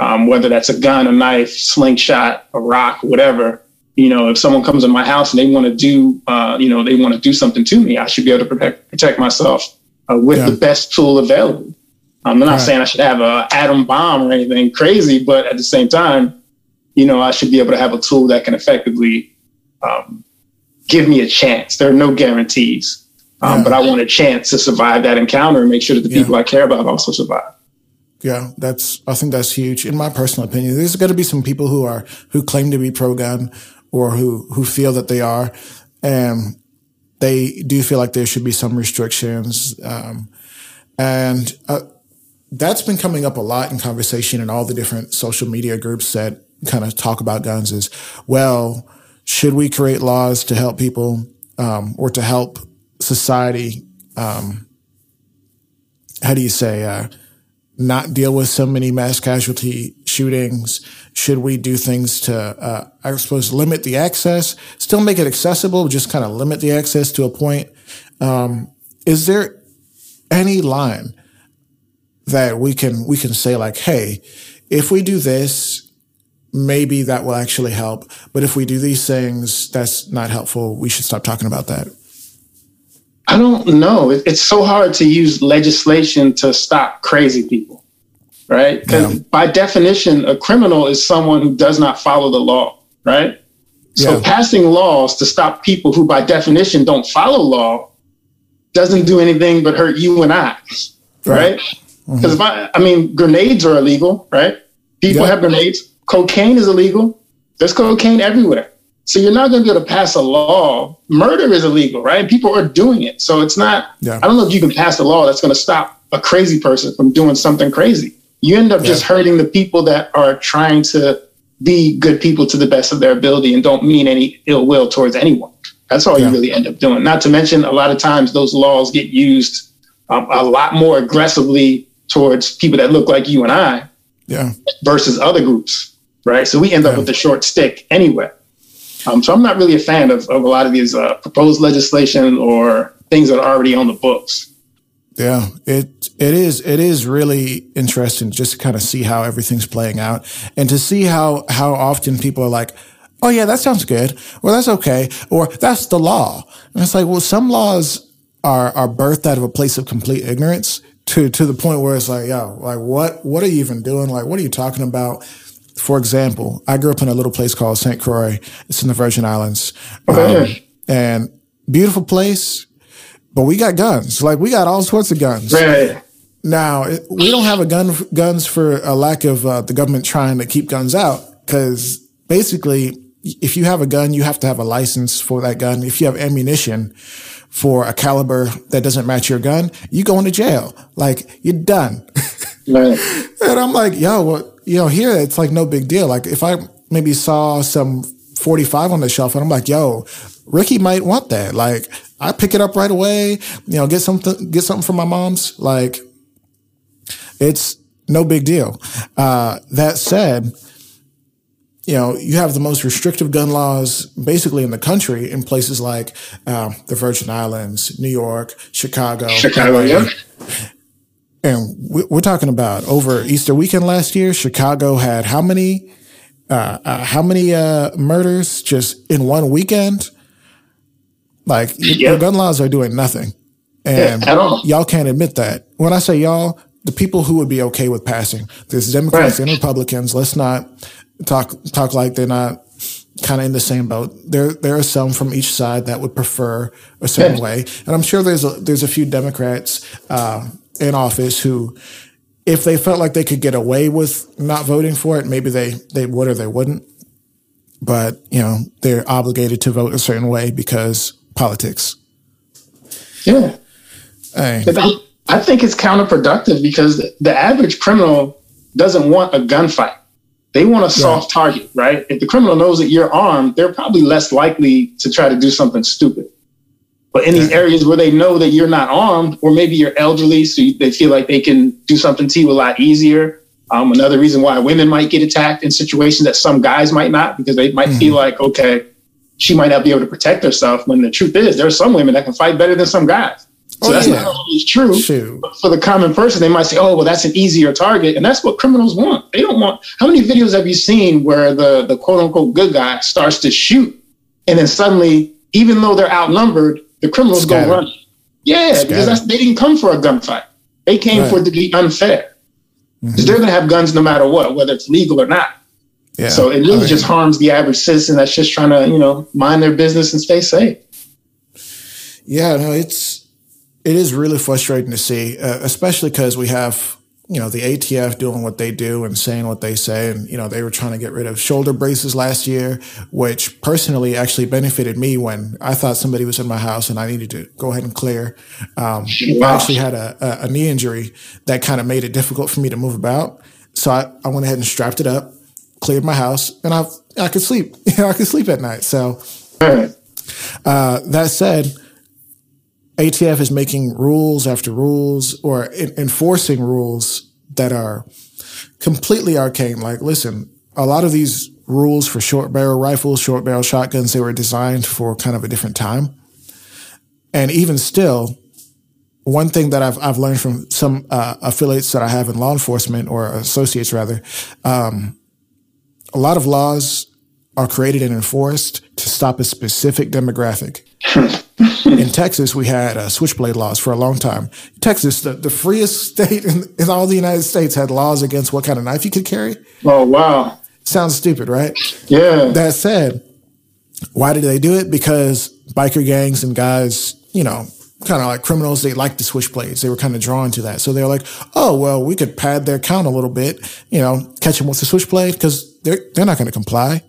um, whether that's a gun, a knife, slingshot, a rock, whatever. You know, if someone comes in my house and they want to do, uh, you know, they want to do something to me, I should be able to protect, protect myself uh, with yeah. the best tool available. I'm not right. saying I should have an atom bomb or anything crazy, but at the same time, you know, I should be able to have a tool that can effectively um, give me a chance. There are no guarantees, um, yeah. but I want a chance to survive that encounter and make sure that the yeah. people I care about also survive. Yeah, that's, I think that's huge. In my personal opinion, there's going to be some people who are, who claim to be pro gun or who, who feel that they are. And they do feel like there should be some restrictions. Um, and, uh, that's been coming up a lot in conversation in all the different social media groups that kind of talk about guns is, well, should we create laws to help people, um, or to help society, um, how do you say, uh, not deal with so many mass casualty shootings? Should we do things to, uh, I suppose, limit the access, still make it accessible, just kind of limit the access to a point? Um, is there any line that we can, we can say like, Hey, if we do this, maybe that will actually help. But if we do these things, that's not helpful. We should stop talking about that. I don't know. It's so hard to use legislation to stop crazy people, right? Because yeah. by definition, a criminal is someone who does not follow the law, right? So yeah. passing laws to stop people who, by definition, don't follow law doesn't do anything but hurt you and I, right? Because mm-hmm. I, I mean, grenades are illegal, right? People yep. have grenades. Cocaine is illegal. There's cocaine everywhere. So you're not going to be able to pass a law. Murder is illegal, right? People are doing it. So it's not, yeah. I don't know if you can pass a law that's going to stop a crazy person from doing something crazy. You end up yeah. just hurting the people that are trying to be good people to the best of their ability and don't mean any ill will towards anyone. That's all yeah. you really end up doing. Not to mention, a lot of times those laws get used um, a lot more aggressively towards people that look like you and I yeah. versus other groups, right? So we end up with the short stick anyway. Um, so I'm not really a fan of, of a lot of these uh, proposed legislation or things that are already on the books. Yeah, it it is it is really interesting just to kind of see how everything's playing out and to see how how often people are like, "Oh yeah, that sounds good," or "That's okay," or "That's the law." And it's like, well, some laws are are birthed out of a place of complete ignorance to to the point where it's like, yo, like what what are you even doing? Like, what are you talking about? For example, I grew up in a little place called St. Croix. It's in the Virgin Islands. Um, and beautiful place, but we got guns. Like we got all sorts of guns. Right. Now, we don't have a gun guns for a lack of uh, the government trying to keep guns out cuz basically if you have a gun, you have to have a license for that gun. If you have ammunition for a caliber that doesn't match your gun, you go into jail. Like you're done. Right. and I'm like, yo, well, you know, here it's like no big deal. Like if I maybe saw some 45 on the shelf and I'm like, yo, Ricky might want that. Like I pick it up right away, you know, get something, get something from my mom's. Like it's no big deal. Uh, that said, you know, you have the most restrictive gun laws basically in the country in places like uh, the Virgin Islands, New York, Chicago. Chicago, yeah. And we're talking about over Easter weekend last year, Chicago had how many, uh, uh, how many uh, murders just in one weekend? Like yep. your gun laws are doing nothing, and yeah, y'all can't admit that. When I say y'all, the people who would be okay with passing, there's Democrats right. and Republicans. Let's not talk talk like they're not kind of in the same boat. There there are some from each side that would prefer a certain yeah. way, and I'm sure there's a, there's a few Democrats. Uh, in office who, if they felt like they could get away with not voting for it, maybe they, they would or they wouldn't. But, you know, they're obligated to vote a certain way because politics. Yeah. Hey. I think it's counterproductive because the average criminal doesn't want a gunfight. They want a soft yeah. target, right? If the criminal knows that you're armed, they're probably less likely to try to do something stupid. But in these areas where they know that you're not armed, or maybe you're elderly, so they feel like they can do something to you a lot easier. Um, another reason why women might get attacked in situations that some guys might not, because they might mm-hmm. feel like, okay, she might not be able to protect herself. When the truth is, there are some women that can fight better than some guys. So oh, that's yeah. not always true. Shoot. But for the common person, they might say, oh, well, that's an easier target. And that's what criminals want. They don't want. How many videos have you seen where the, the quote unquote good guy starts to shoot and then suddenly, even though they're outnumbered, the criminals Scattered. go run. Yeah, Scattered. because they didn't come for a gunfight. They came right. for it to be unfair. Because mm-hmm. they're going to have guns no matter what, whether it's legal or not. Yeah. So it really just harms the average citizen that's just trying to, you know, mind their business and stay safe. Yeah, no, it's it is really frustrating to see, uh, especially because we have you know, the ATF doing what they do and saying what they say. And, you know, they were trying to get rid of shoulder braces last year, which personally actually benefited me when I thought somebody was in my house and I needed to go ahead and clear. Um. I actually had a, a, a knee injury that kind of made it difficult for me to move about. So I, I went ahead and strapped it up, cleared my house, and I, I could sleep. You know, I could sleep at night. So, uh, that said, ATF is making rules after rules or in, enforcing rules that are completely arcane. Like, listen, a lot of these rules for short barrel rifles, short barrel shotguns, they were designed for kind of a different time. And even still, one thing that I've, I've learned from some uh, affiliates that I have in law enforcement or associates rather, um, a lot of laws are created and enforced to stop a specific demographic. in Texas, we had uh, switchblade laws for a long time. Texas, the, the freest state in, in, all the United States, had laws against what kind of knife you could carry. Oh, wow. Sounds stupid, right? Yeah. That said, why did they do it? Because biker gangs and guys, you know, kind of like criminals, they like the switchblades. They were kind of drawn to that. So they're like, oh, well, we could pad their count a little bit, you know, catch them with the switchblade because they're, they're not going to comply.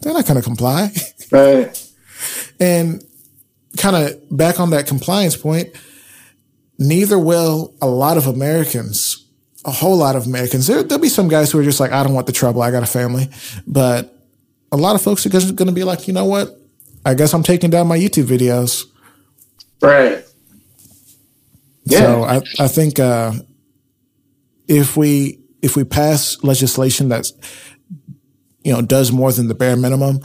They're not going to comply. Right. and kind of back on that compliance point, neither will a lot of Americans, a whole lot of Americans. There, there'll be some guys who are just like, I don't want the trouble. I got a family. But a lot of folks are going to be like, you know what? I guess I'm taking down my YouTube videos. Right. Yeah. So I, I think uh, if we if we pass legislation that's you know does more than the bare minimum,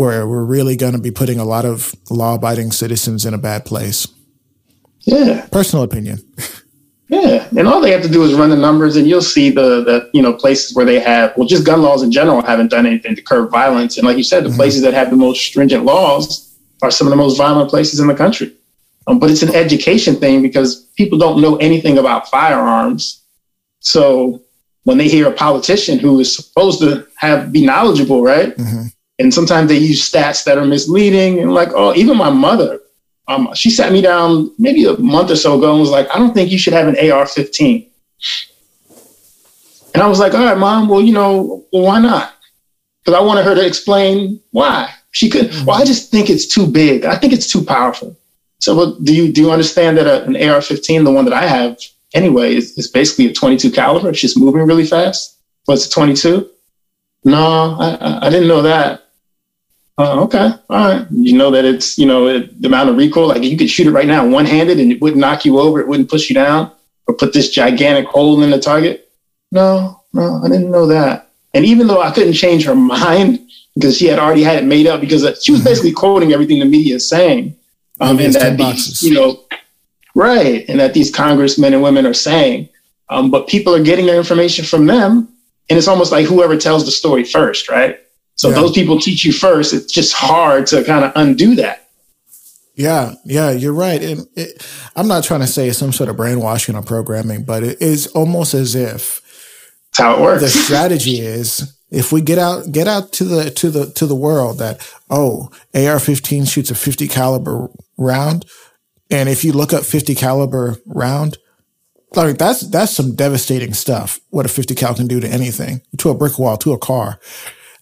where we're really going to be putting a lot of law abiding citizens in a bad place. Yeah. Personal opinion. Yeah, and all they have to do is run the numbers, and you'll see the the you know places where they have well, just gun laws in general haven't done anything to curb violence, and like you said, the mm-hmm. places that have the most stringent laws are some of the most violent places in the country. Um, but it's an education thing because people don't know anything about firearms. So when they hear a politician who is supposed to have be knowledgeable, right? Mm-hmm. And sometimes they use stats that are misleading. And like, oh, even my mother, um, she sat me down maybe a month or so ago and was like, I don't think you should have an AR-15. And I was like, all right, mom, well, you know, well, why not? Because I wanted her to explain why. She could, mm-hmm. well, I just think it's too big. I think it's too powerful. So well, do you do you understand that a, an AR-15, the one that I have anyway, is, is basically a 22 caliber. It's just moving really fast. But it's a 22. No, I, I didn't know that. Uh, okay, all right. You know that it's you know it, the amount of recoil. Like you could shoot it right now, one handed, and it wouldn't knock you over. It wouldn't push you down or put this gigantic hole in the target. No, no, I didn't know that. And even though I couldn't change her mind because she had already had it made up, because she was basically quoting everything the media is saying, um, and that these, you know, right, and that these congressmen and women are saying, um, but people are getting their information from them, and it's almost like whoever tells the story first, right? So yeah. those people teach you first. It's just hard to kind of undo that. Yeah, yeah, you're right. And it, I'm not trying to say it's some sort of brainwashing or programming, but it is almost as if That's how it works. The strategy is if we get out get out to the to the to the world that oh AR-15 shoots a 50 caliber round, and if you look up 50 caliber round, like that's that's some devastating stuff. What a 50 cal can do to anything, to a brick wall, to a car.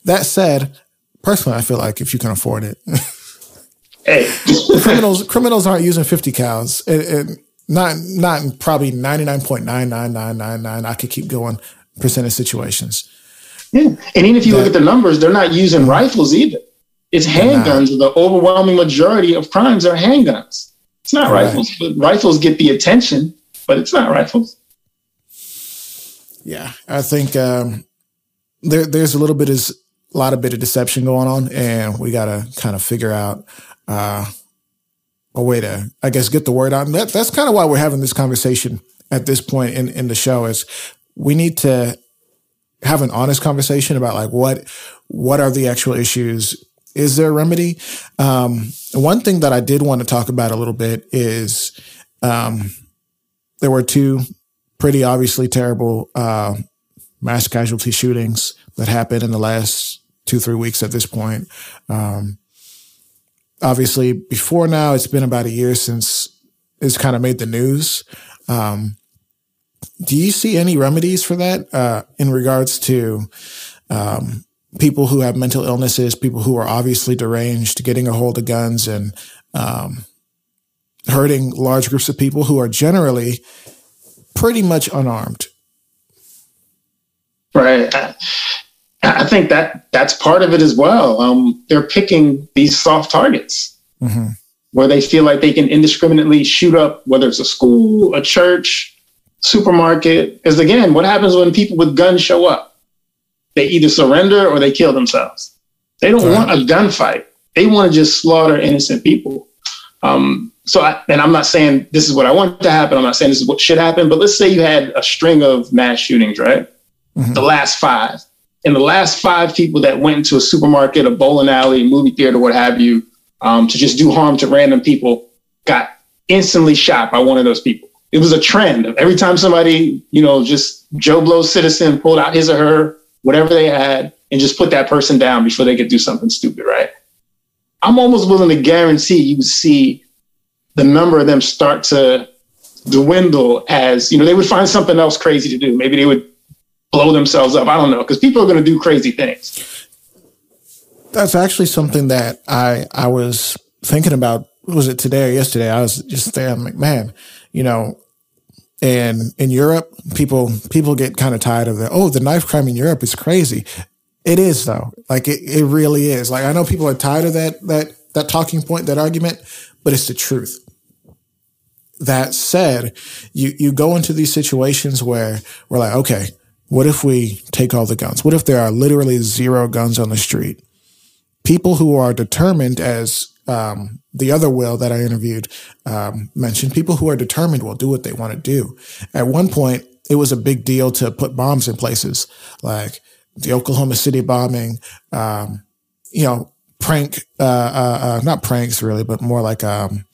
That said, personally, I feel like if you can afford it, hey, criminals criminals aren't using 50 cals, and, and not not probably 99.99999. I could keep going percent of situations yeah. And even if you that, look at the numbers, they're not using rifles either. It's handguns. The overwhelming majority of crimes are handguns. It's not right. rifles, but rifles get the attention, but it's not rifles. Yeah, I think um, there, there's a little bit of a lot of bit of deception going on, and we got to kind of figure out uh, a way to, I guess, get the word out. And that, that's kind of why we're having this conversation at this point in, in the show. Is we need to have an honest conversation about like what what are the actual issues is there a remedy um, one thing that i did want to talk about a little bit is um, there were two pretty obviously terrible uh, mass casualty shootings that happened in the last two three weeks at this point um, obviously before now it's been about a year since it's kind of made the news um, do you see any remedies for that uh, in regards to um, people who have mental illnesses, people who are obviously deranged, getting a hold of guns and um, hurting large groups of people who are generally pretty much unarmed? Right. I, think that that's part of it as well. Um, they're picking these soft targets. Mm-hmm. Where they feel like they can indiscriminately shoot up, whether it's a school, a church, supermarket is again what happens when people with guns show up they either surrender or they kill themselves they don't right. want a gunfight they want to just slaughter innocent people um, so I, and i'm not saying this is what i want to happen i'm not saying this is what should happen but let's say you had a string of mass shootings right mm-hmm. the last five and the last five people that went into a supermarket a bowling alley movie theater what have you um, to just do harm to random people got instantly shot by one of those people it was a trend every time somebody, you know, just Joe Blow citizen pulled out his or her, whatever they had, and just put that person down before they could do something stupid, right? I'm almost willing to guarantee you would see the number of them start to dwindle as you know they would find something else crazy to do. Maybe they would blow themselves up. I don't know because people are going to do crazy things. That's actually something that I I was thinking about. Was it today or yesterday? I was just there. Like, man, you know, and in Europe, people people get kind of tired of the oh, the knife crime in Europe is crazy. It is though. Like it, it really is. Like I know people are tired of that that that talking point, that argument, but it's the truth. That said, you you go into these situations where we're like, okay, what if we take all the guns? What if there are literally zero guns on the street? People who are determined as um, the other will that I interviewed um, mentioned people who are determined will do what they want to do. At one point, it was a big deal to put bombs in places like the Oklahoma City bombing, um, you know, prank, uh, uh, uh, not pranks really, but more like um,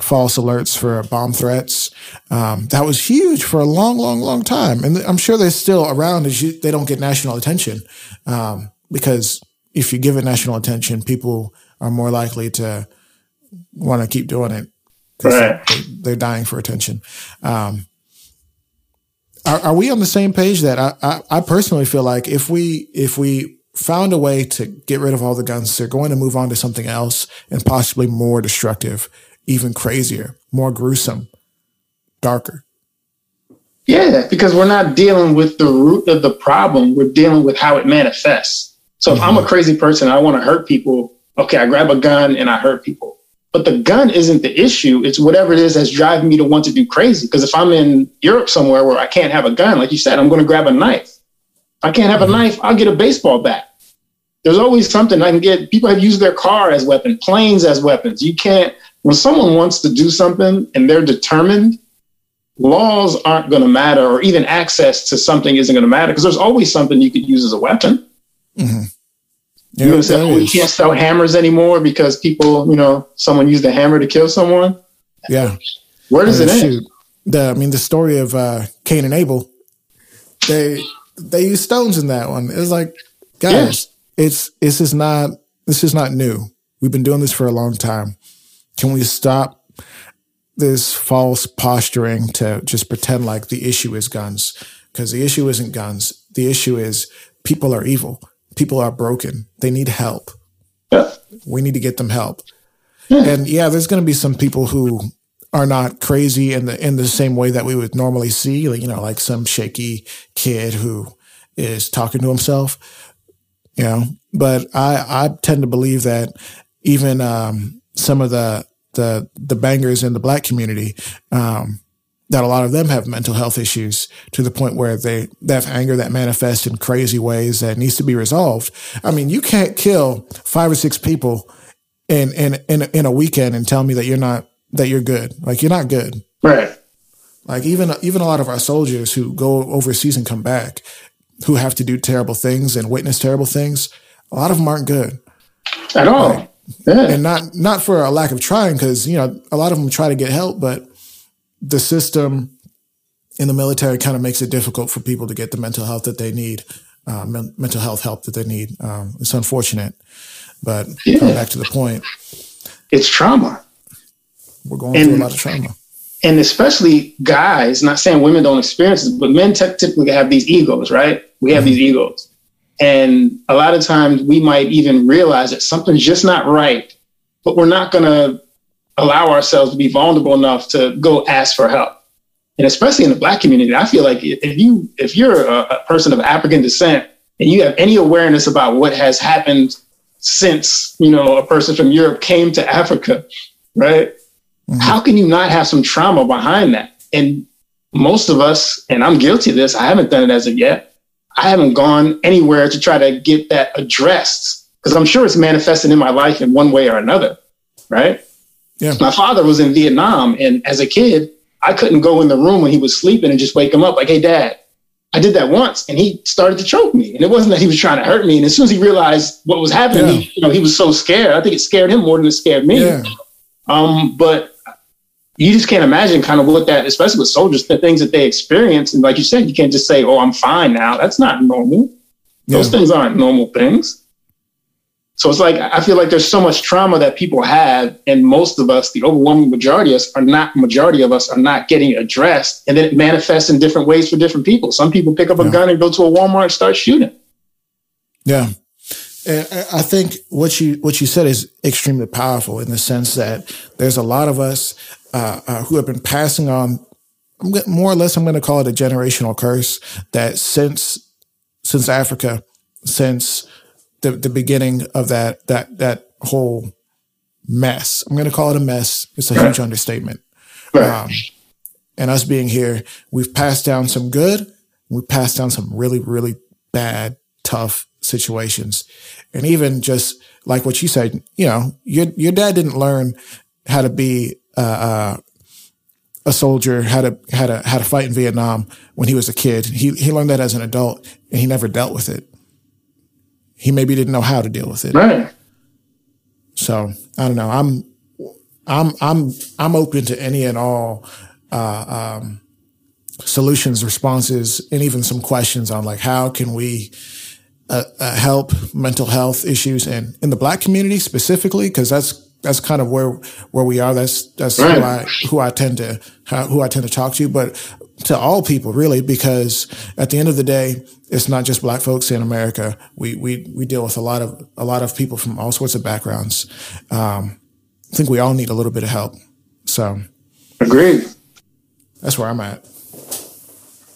false alerts for bomb threats. Um, that was huge for a long, long, long time. And I'm sure they're still around as you, they don't get national attention um, because if you give it national attention, people are more likely to want to keep doing it. Right. They, are dying for attention. Um, are, are, we on the same page that I, I, I, personally feel like if we, if we found a way to get rid of all the guns, they're going to move on to something else and possibly more destructive, even crazier, more gruesome, darker. Yeah, because we're not dealing with the root of the problem. We're dealing with how it manifests. So if mm-hmm. I'm a mm-hmm. crazy person, I want to hurt people. Okay, I grab a gun and I hurt people. But the gun isn't the issue. It's whatever it is that's driving me to want to do crazy. Because if I'm in Europe somewhere where I can't have a gun, like you said, I'm going to grab a knife. If I can't have a mm-hmm. knife, I'll get a baseball bat. There's always something I can get. People have used their car as weapons, planes as weapons. You can't, when someone wants to do something and they're determined, laws aren't going to matter or even access to something isn't going to matter because there's always something you could use as a weapon. Mm-hmm. Yeah, you know, say, oh, can't sell hammers anymore because people, you know, someone used a hammer to kill someone. Yeah. Where does it end? The, I mean, the story of uh, Cain and Abel, they they use stones in that one. It's like, guys, yeah. it's this is not this is not new. We've been doing this for a long time. Can we stop this false posturing to just pretend like the issue is guns? Because the issue isn't guns. The issue is people are evil people are broken. They need help. Yeah. We need to get them help. Yeah. And yeah, there's going to be some people who are not crazy in the in the same way that we would normally see, like, you know, like some shaky kid who is talking to himself. You know, but I I tend to believe that even um, some of the the the bangers in the black community um, that a lot of them have mental health issues to the point where they, they have anger that manifests in crazy ways that needs to be resolved. I mean, you can't kill five or six people in, in, in, in a weekend and tell me that you're not, that you're good. Like you're not good. Right. Like even, even a lot of our soldiers who go overseas and come back, who have to do terrible things and witness terrible things, a lot of them aren't good. At all. Like, yeah. And not, not for a lack of trying, because, you know, a lot of them try to get help, but the system in the military kind of makes it difficult for people to get the mental health that they need, uh, men- mental health help that they need. Um, it's unfortunate, but yeah. coming back to the point, it's trauma. We're going and, through a lot of trauma. And especially guys, not saying women don't experience it, but men typically have these egos, right? We have mm-hmm. these egos. And a lot of times we might even realize that something's just not right, but we're not going to allow ourselves to be vulnerable enough to go ask for help. And especially in the black community, I feel like if you if you're a, a person of African descent and you have any awareness about what has happened since you know a person from Europe came to Africa, right? Mm-hmm. How can you not have some trauma behind that? And most of us, and I'm guilty of this, I haven't done it as of yet. I haven't gone anywhere to try to get that addressed because I'm sure it's manifesting in my life in one way or another, right? Yeah. My father was in Vietnam, and as a kid, I couldn't go in the room when he was sleeping and just wake him up like, "Hey, Dad." I did that once, and he started to choke me. And it wasn't that he was trying to hurt me. And as soon as he realized what was happening, yeah. he, you know, he was so scared. I think it scared him more than it scared me. Yeah. Um, but you just can't imagine kind of what that, especially with soldiers, the things that they experience. And like you said, you can't just say, "Oh, I'm fine now." That's not normal. Those things aren't normal things. So it's like I feel like there's so much trauma that people have, and most of us, the overwhelming majority of us, are not majority of us are not getting addressed, and then it manifests in different ways for different people. Some people pick up a yeah. gun and go to a Walmart and start shooting. Yeah, and I think what you what you said is extremely powerful in the sense that there's a lot of us uh, uh, who have been passing on more or less. I'm going to call it a generational curse that since since Africa, since the, the beginning of that that that whole mess. I'm going to call it a mess. It's a right. huge understatement. Right. Um, and us being here, we've passed down some good. We've passed down some really, really bad, tough situations. And even just like what you said, you know, your, your dad didn't learn how to be, uh, uh, a soldier, how to, how to, how to fight in Vietnam when he was a kid. He, he learned that as an adult and he never dealt with it he maybe didn't know how to deal with it. Right. So I don't know. I'm I'm I'm I'm open to any and all uh, um, solutions, responses, and even some questions on like how can we uh, uh, help mental health issues and in the Black community specifically because that's that's kind of where where we are. That's that's right. who I who I tend to who I tend to talk to. But to all people really, because at the end of the day, it's not just black folks in America. We, we, we deal with a lot of, a lot of people from all sorts of backgrounds. Um, I think we all need a little bit of help. So. Agreed. That's where I'm at.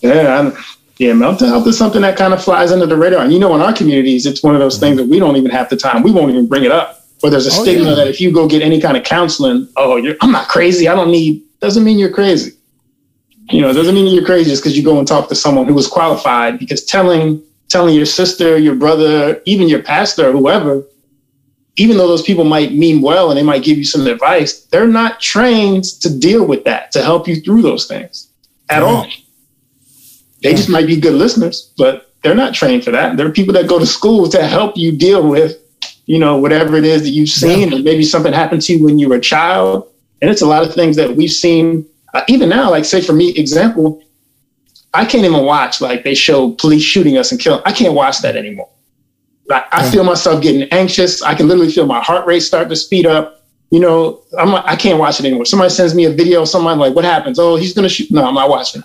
Yeah. I'm, yeah. Mental health is something that kind of flies under the radar. And you know, in our communities, it's one of those things that we don't even have the time. We won't even bring it up. But there's a oh, stigma yeah. that if you go get any kind of counseling, oh, I'm not crazy. I don't need, doesn't mean you're crazy. You know, it doesn't mean you're crazy just because you go and talk to someone who was qualified. Because telling telling your sister, your brother, even your pastor, whoever, even though those people might mean well and they might give you some advice, they're not trained to deal with that, to help you through those things at all. They just might be good listeners, but they're not trained for that. There are people that go to school to help you deal with, you know, whatever it is that you've seen, yeah. or maybe something happened to you when you were a child. And it's a lot of things that we've seen uh, even now, like say for me, example, I can't even watch like they show police shooting us and killing. I can't watch that anymore. Like I feel myself getting anxious. I can literally feel my heart rate start to speed up. You know, I'm I can't watch it anymore. Somebody sends me a video, someone like, what happens? Oh, he's gonna shoot. No, I'm not watching.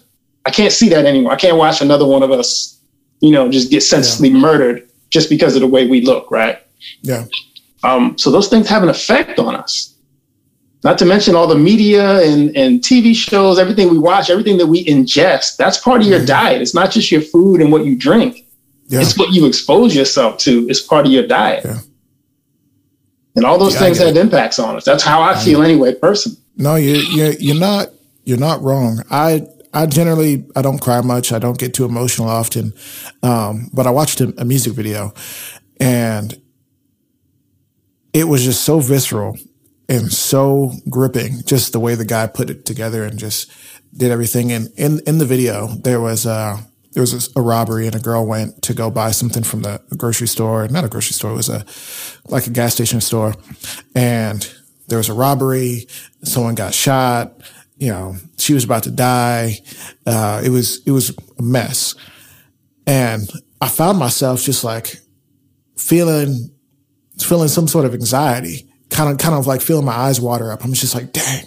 I can't see that anymore. I can't watch another one of us, you know, just get senselessly yeah. murdered just because of the way we look, right? Yeah. Um, so those things have an effect on us. Not to mention all the media and, and TV shows, everything we watch, everything that we ingest. That's part of your mm-hmm. diet. It's not just your food and what you drink. Yeah. It's what you expose yourself to. It's part of your diet. Yeah. And all those yeah, things had impacts on us. That's how I feel anyway, personally. No, you you're you're not you're not wrong. I I generally I don't cry much. I don't get too emotional often. Um, but I watched a, a music video and it was just so visceral and so gripping, just the way the guy put it together and just did everything. And in, in the video, there was, a there was a, robbery and a girl went to go buy something from the grocery store, not a grocery store, it was a, like a gas station store. And there was a robbery. Someone got shot. You know, she was about to die. Uh, it was, it was a mess. And I found myself just like feeling, feeling some sort of anxiety kind of kind of like feeling my eyes water up. I'm just like, dang,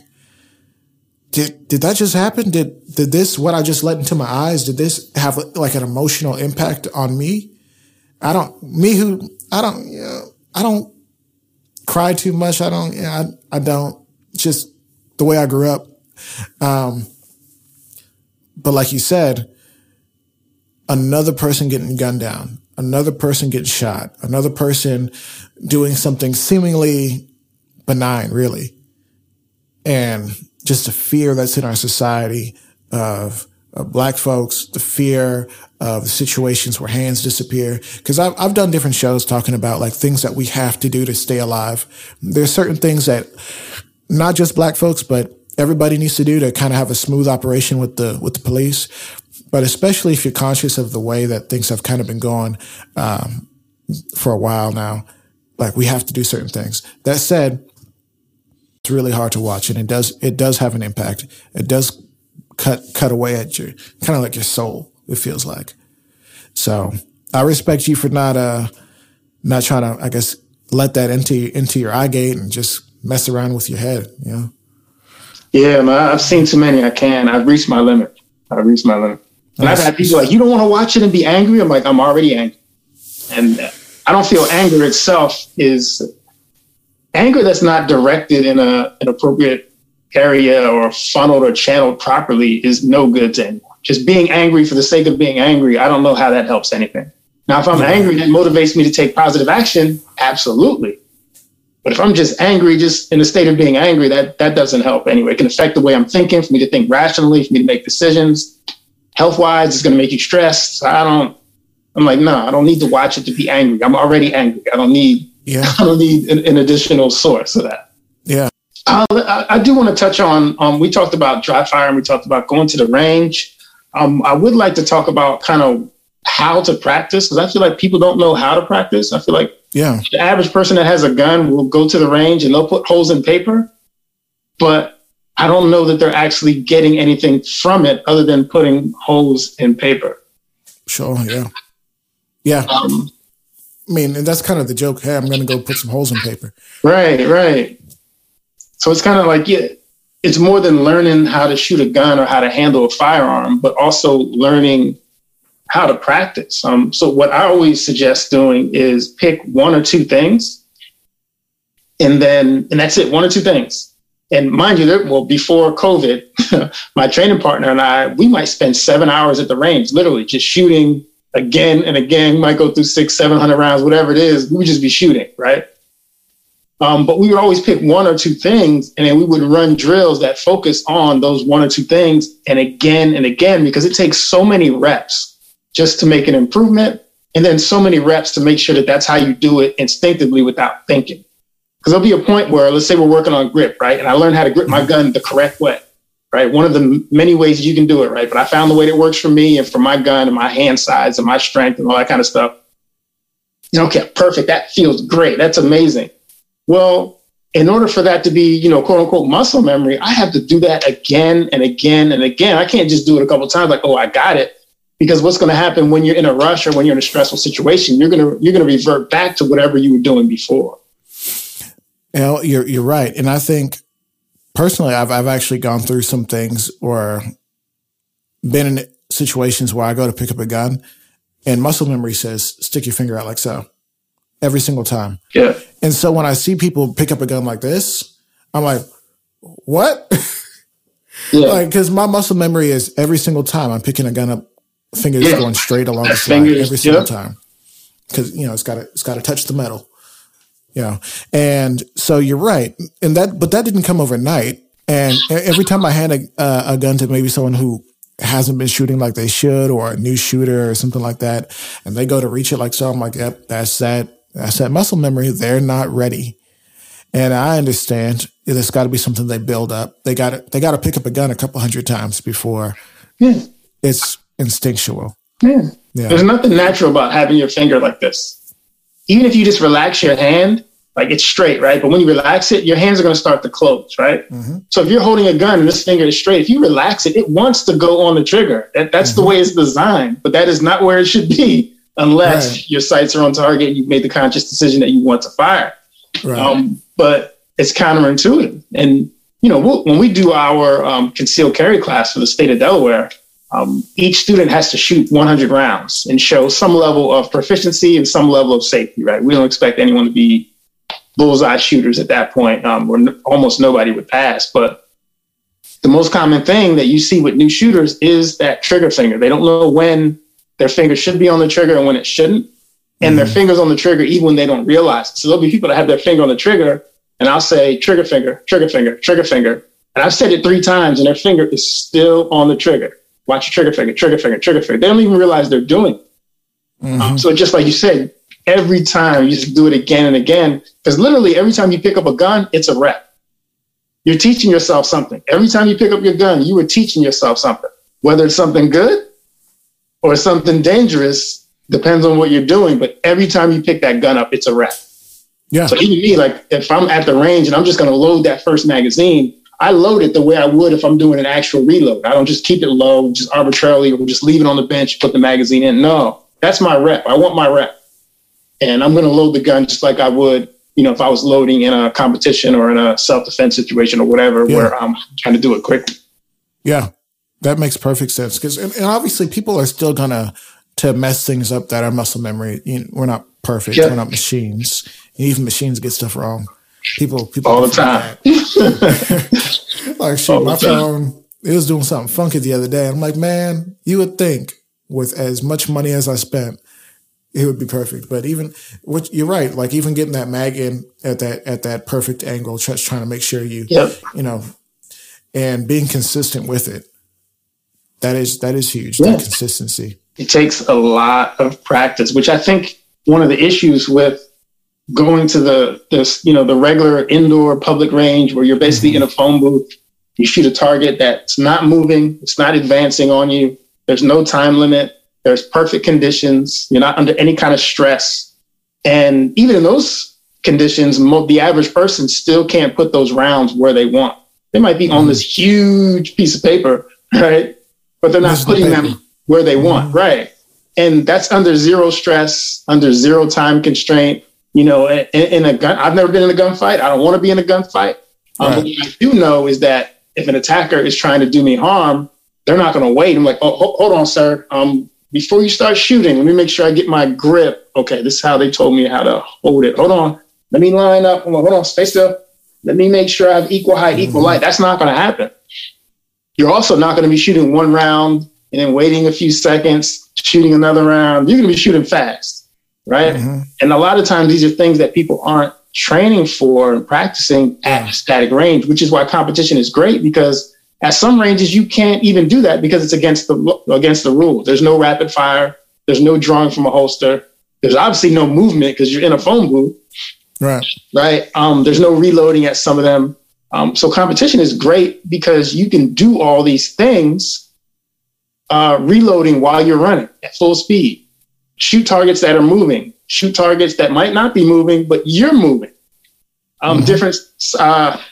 did did that just happen? Did did this what I just let into my eyes? Did this have like an emotional impact on me? I don't me who I don't you know, I don't cry too much. I don't you know, I I don't just the way I grew up. Um, but like you said, another person getting gunned down, another person getting shot, another person doing something seemingly benign, really. And just the fear that's in our society of, of black folks, the fear of the situations where hands disappear. Cause I've, I've done different shows talking about like things that we have to do to stay alive. There's certain things that not just black folks, but everybody needs to do to kind of have a smooth operation with the, with the police. But especially if you're conscious of the way that things have kind of been going, um, for a while now, like we have to do certain things. That said, it's really hard to watch and it does it does have an impact it does cut cut away at your kind of like your soul it feels like so i respect you for not uh not trying to i guess let that into into your eye gate and just mess around with your head. You know. Yeah, man, I've seen too many. I can. I've reached my limit. I've reached my limit. And I've had people like, you don't want to watch it and be angry. I'm like, I'm already angry. And I don't feel anger itself is anger that's not directed in a, an appropriate area or funneled or channeled properly is no good to anyone. Just being angry for the sake of being angry, I don't know how that helps anything. Now, if I'm angry, that motivates me to take positive action. Absolutely. But if I'm just angry, just in a state of being angry, that that doesn't help anyway. It can affect the way I'm thinking, for me to think rationally, for me to make decisions. Health wise, it's going to make you stressed. I don't. I'm like, no, I don't need to watch it to be angry. I'm already angry. I don't need. Yeah. I don't need an, an additional source of that. Yeah. I, I do want to touch on. Um, we talked about dry fire and we talked about going to the range. Um, I would like to talk about kind of how to practice because I feel like people don't know how to practice. I feel like yeah, the average person that has a gun will go to the range and they'll put holes in paper, but I don't know that they're actually getting anything from it other than putting holes in paper. Sure. Yeah. Yeah. Um, I mean, and that's kind of the joke. Hey, I'm going to go put some holes in paper. Right. Right. So it's kind of like yeah, it's more than learning how to shoot a gun or how to handle a firearm, but also learning how to practice. Um, so what I always suggest doing is pick one or two things, and then and that's it, one or two things. And mind you, there, well, before COVID, my training partner and I, we might spend seven hours at the range, literally just shooting again and again. We might go through six, seven hundred rounds, whatever it is. We would just be shooting, right? Um, but we would always pick one or two things, and then we would run drills that focus on those one or two things, and again and again, because it takes so many reps just to make an improvement, and then so many reps to make sure that that's how you do it instinctively without thinking. Because there'll be a point where, let's say we're working on grip, right? And I learned how to grip my mm-hmm. gun the correct way, right? One of the many ways you can do it, right? But I found the way that works for me and for my gun and my hand size and my strength and all that kind of stuff. Okay, perfect. That feels great. That's amazing. Well, in order for that to be, you know, quote unquote muscle memory, I have to do that again and again and again. I can't just do it a couple times like, oh, I got it because what's going to happen when you're in a rush or when you're in a stressful situation you're going to you're going to revert back to whatever you were doing before. You know, you're you're right. And i think personally i've i've actually gone through some things or been in situations where i go to pick up a gun and muscle memory says stick your finger out like so every single time. Yeah. And so when i see people pick up a gun like this i'm like what? Yeah. like because my muscle memory is every single time i'm picking a gun up fingers yeah. going straight along the slide fingers, every single time. Because you know it's got to it's got to touch the metal you know. And so you're right. And that but that didn't come overnight. And every time i hand a, uh, a gun to maybe someone who hasn't been shooting like they should or a new shooter or something like that and they go to reach it like so i'm like yep that's that that's that muscle memory. They're not ready. And i understand there's got to be something they build up. They got to they got to pick up a gun a couple hundred times before yeah. it's instinctual. Yeah. yeah. There's nothing natural about having your finger like this. Even if you just relax your hand, like it's straight, right? But when you relax it, your hands are going to start to close, right? Mm-hmm. So if you're holding a gun and this finger is straight, if you relax it, it wants to go on the trigger. That, that's mm-hmm. the way it's designed, but that is not where it should be unless right. your sights are on target and you've made the conscious decision that you want to fire. Right. Um, but it's counterintuitive. And, you know, we'll, when we do our um, concealed carry class for the state of Delaware, um, each student has to shoot 100 rounds and show some level of proficiency and some level of safety, right? We don't expect anyone to be bullseye shooters at that point, um, or n- almost nobody would pass. But the most common thing that you see with new shooters is that trigger finger. They don't know when their finger should be on the trigger and when it shouldn't. And mm-hmm. their fingers on the trigger even when they don't realize it. So there'll be people that have their finger on the trigger, and I'll say trigger finger, trigger finger, trigger finger. And I've said it three times, and their finger is still on the trigger. Watch your trigger finger, trigger finger, trigger finger. They don't even realize they're doing it. Mm-hmm. Um, so just like you said, every time you just do it again and again, because literally every time you pick up a gun, it's a rep. You're teaching yourself something. Every time you pick up your gun, you are teaching yourself something. Whether it's something good or something dangerous, depends on what you're doing. But every time you pick that gun up, it's a rep. Yeah. So even me, like if I'm at the range and I'm just going to load that first magazine, I load it the way I would if I'm doing an actual reload. I don't just keep it low, just arbitrarily, or just leave it on the bench, put the magazine in. No, that's my rep. I want my rep. And I'm going to load the gun just like I would you know, if I was loading in a competition or in a self defense situation or whatever, yeah. where I'm trying to do it quickly. Yeah, that makes perfect sense. Because and, and, obviously people are still gonna to mess things up that are muscle memory. You know, we're not perfect. We're not machines. And even machines get stuff wrong. People, people all the time. like shit, my phone it was doing something funky the other day. I'm like, man, you would think with as much money as I spent, it would be perfect. But even what you're right, like even getting that mag in at that at that perfect angle, just trying to make sure you, yep. you know, and being consistent with it. That is that is huge. Yeah. That consistency. It takes a lot of practice, which I think one of the issues with going to the this you know the regular indoor public range where you're basically mm-hmm. in a phone booth. You shoot a target that's not moving it's not advancing on you. There's no time limit. There's perfect conditions. You're not under any kind of stress. And even in those conditions the average person still can't put those rounds where they want. They might be mm-hmm. on this huge piece of paper right? But they're not putting them where they want. Mm-hmm. right. And that's under zero stress under zero time constraint you know, in, in, a gun, I've never been in a gunfight. I don't want to be in a gunfight. Um, right. But what I do know is that if an attacker is trying to do me harm, they're not going to wait. I'm like, oh, hold on, sir. Um, before you start shooting, let me make sure I get my grip. Okay, this is how they told me how to hold it. Hold on. Let me line up. Hold on, hold on stay still. Let me make sure I have equal height, mm-hmm. equal light. That's not going to happen. You're also not going to be shooting one round and then waiting a few seconds, shooting another round. You're going to be shooting fast right? Mm-hmm. And a lot of times these are things that people aren't training for and practicing at static range, which is why competition is great because at some ranges you can't even do that because it's against the against the rules. There's no rapid fire, there's no drawing from a holster, there's obviously no movement because you're in a phone booth. Right. Right. Um, there's no reloading at some of them. Um, so competition is great because you can do all these things uh, reloading while you're running at full speed shoot targets that are moving, shoot targets that might not be moving, but you're moving. Um, mm-hmm. Different uh,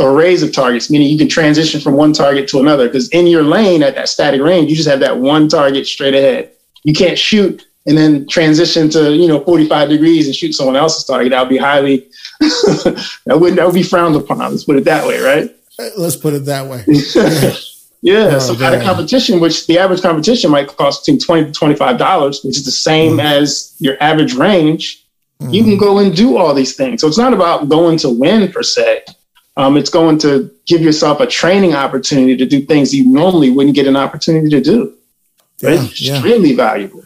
arrays of targets, meaning you can transition from one target to another. Because in your lane at that static range, you just have that one target straight ahead. You can't shoot and then transition to you know 45 degrees and shoot someone else's target. That would be highly that would that would be frowned upon. Let's put it that way, right? Let's put it that way. Yeah. Oh, so at a competition, which the average competition might cost between twenty to twenty-five dollars, which is the same mm as your average range, mm you can go and do all these things. So it's not about going to win per se. Um, it's going to give yourself a training opportunity to do things you normally wouldn't get an opportunity to do. Yeah, it's yeah. extremely valuable.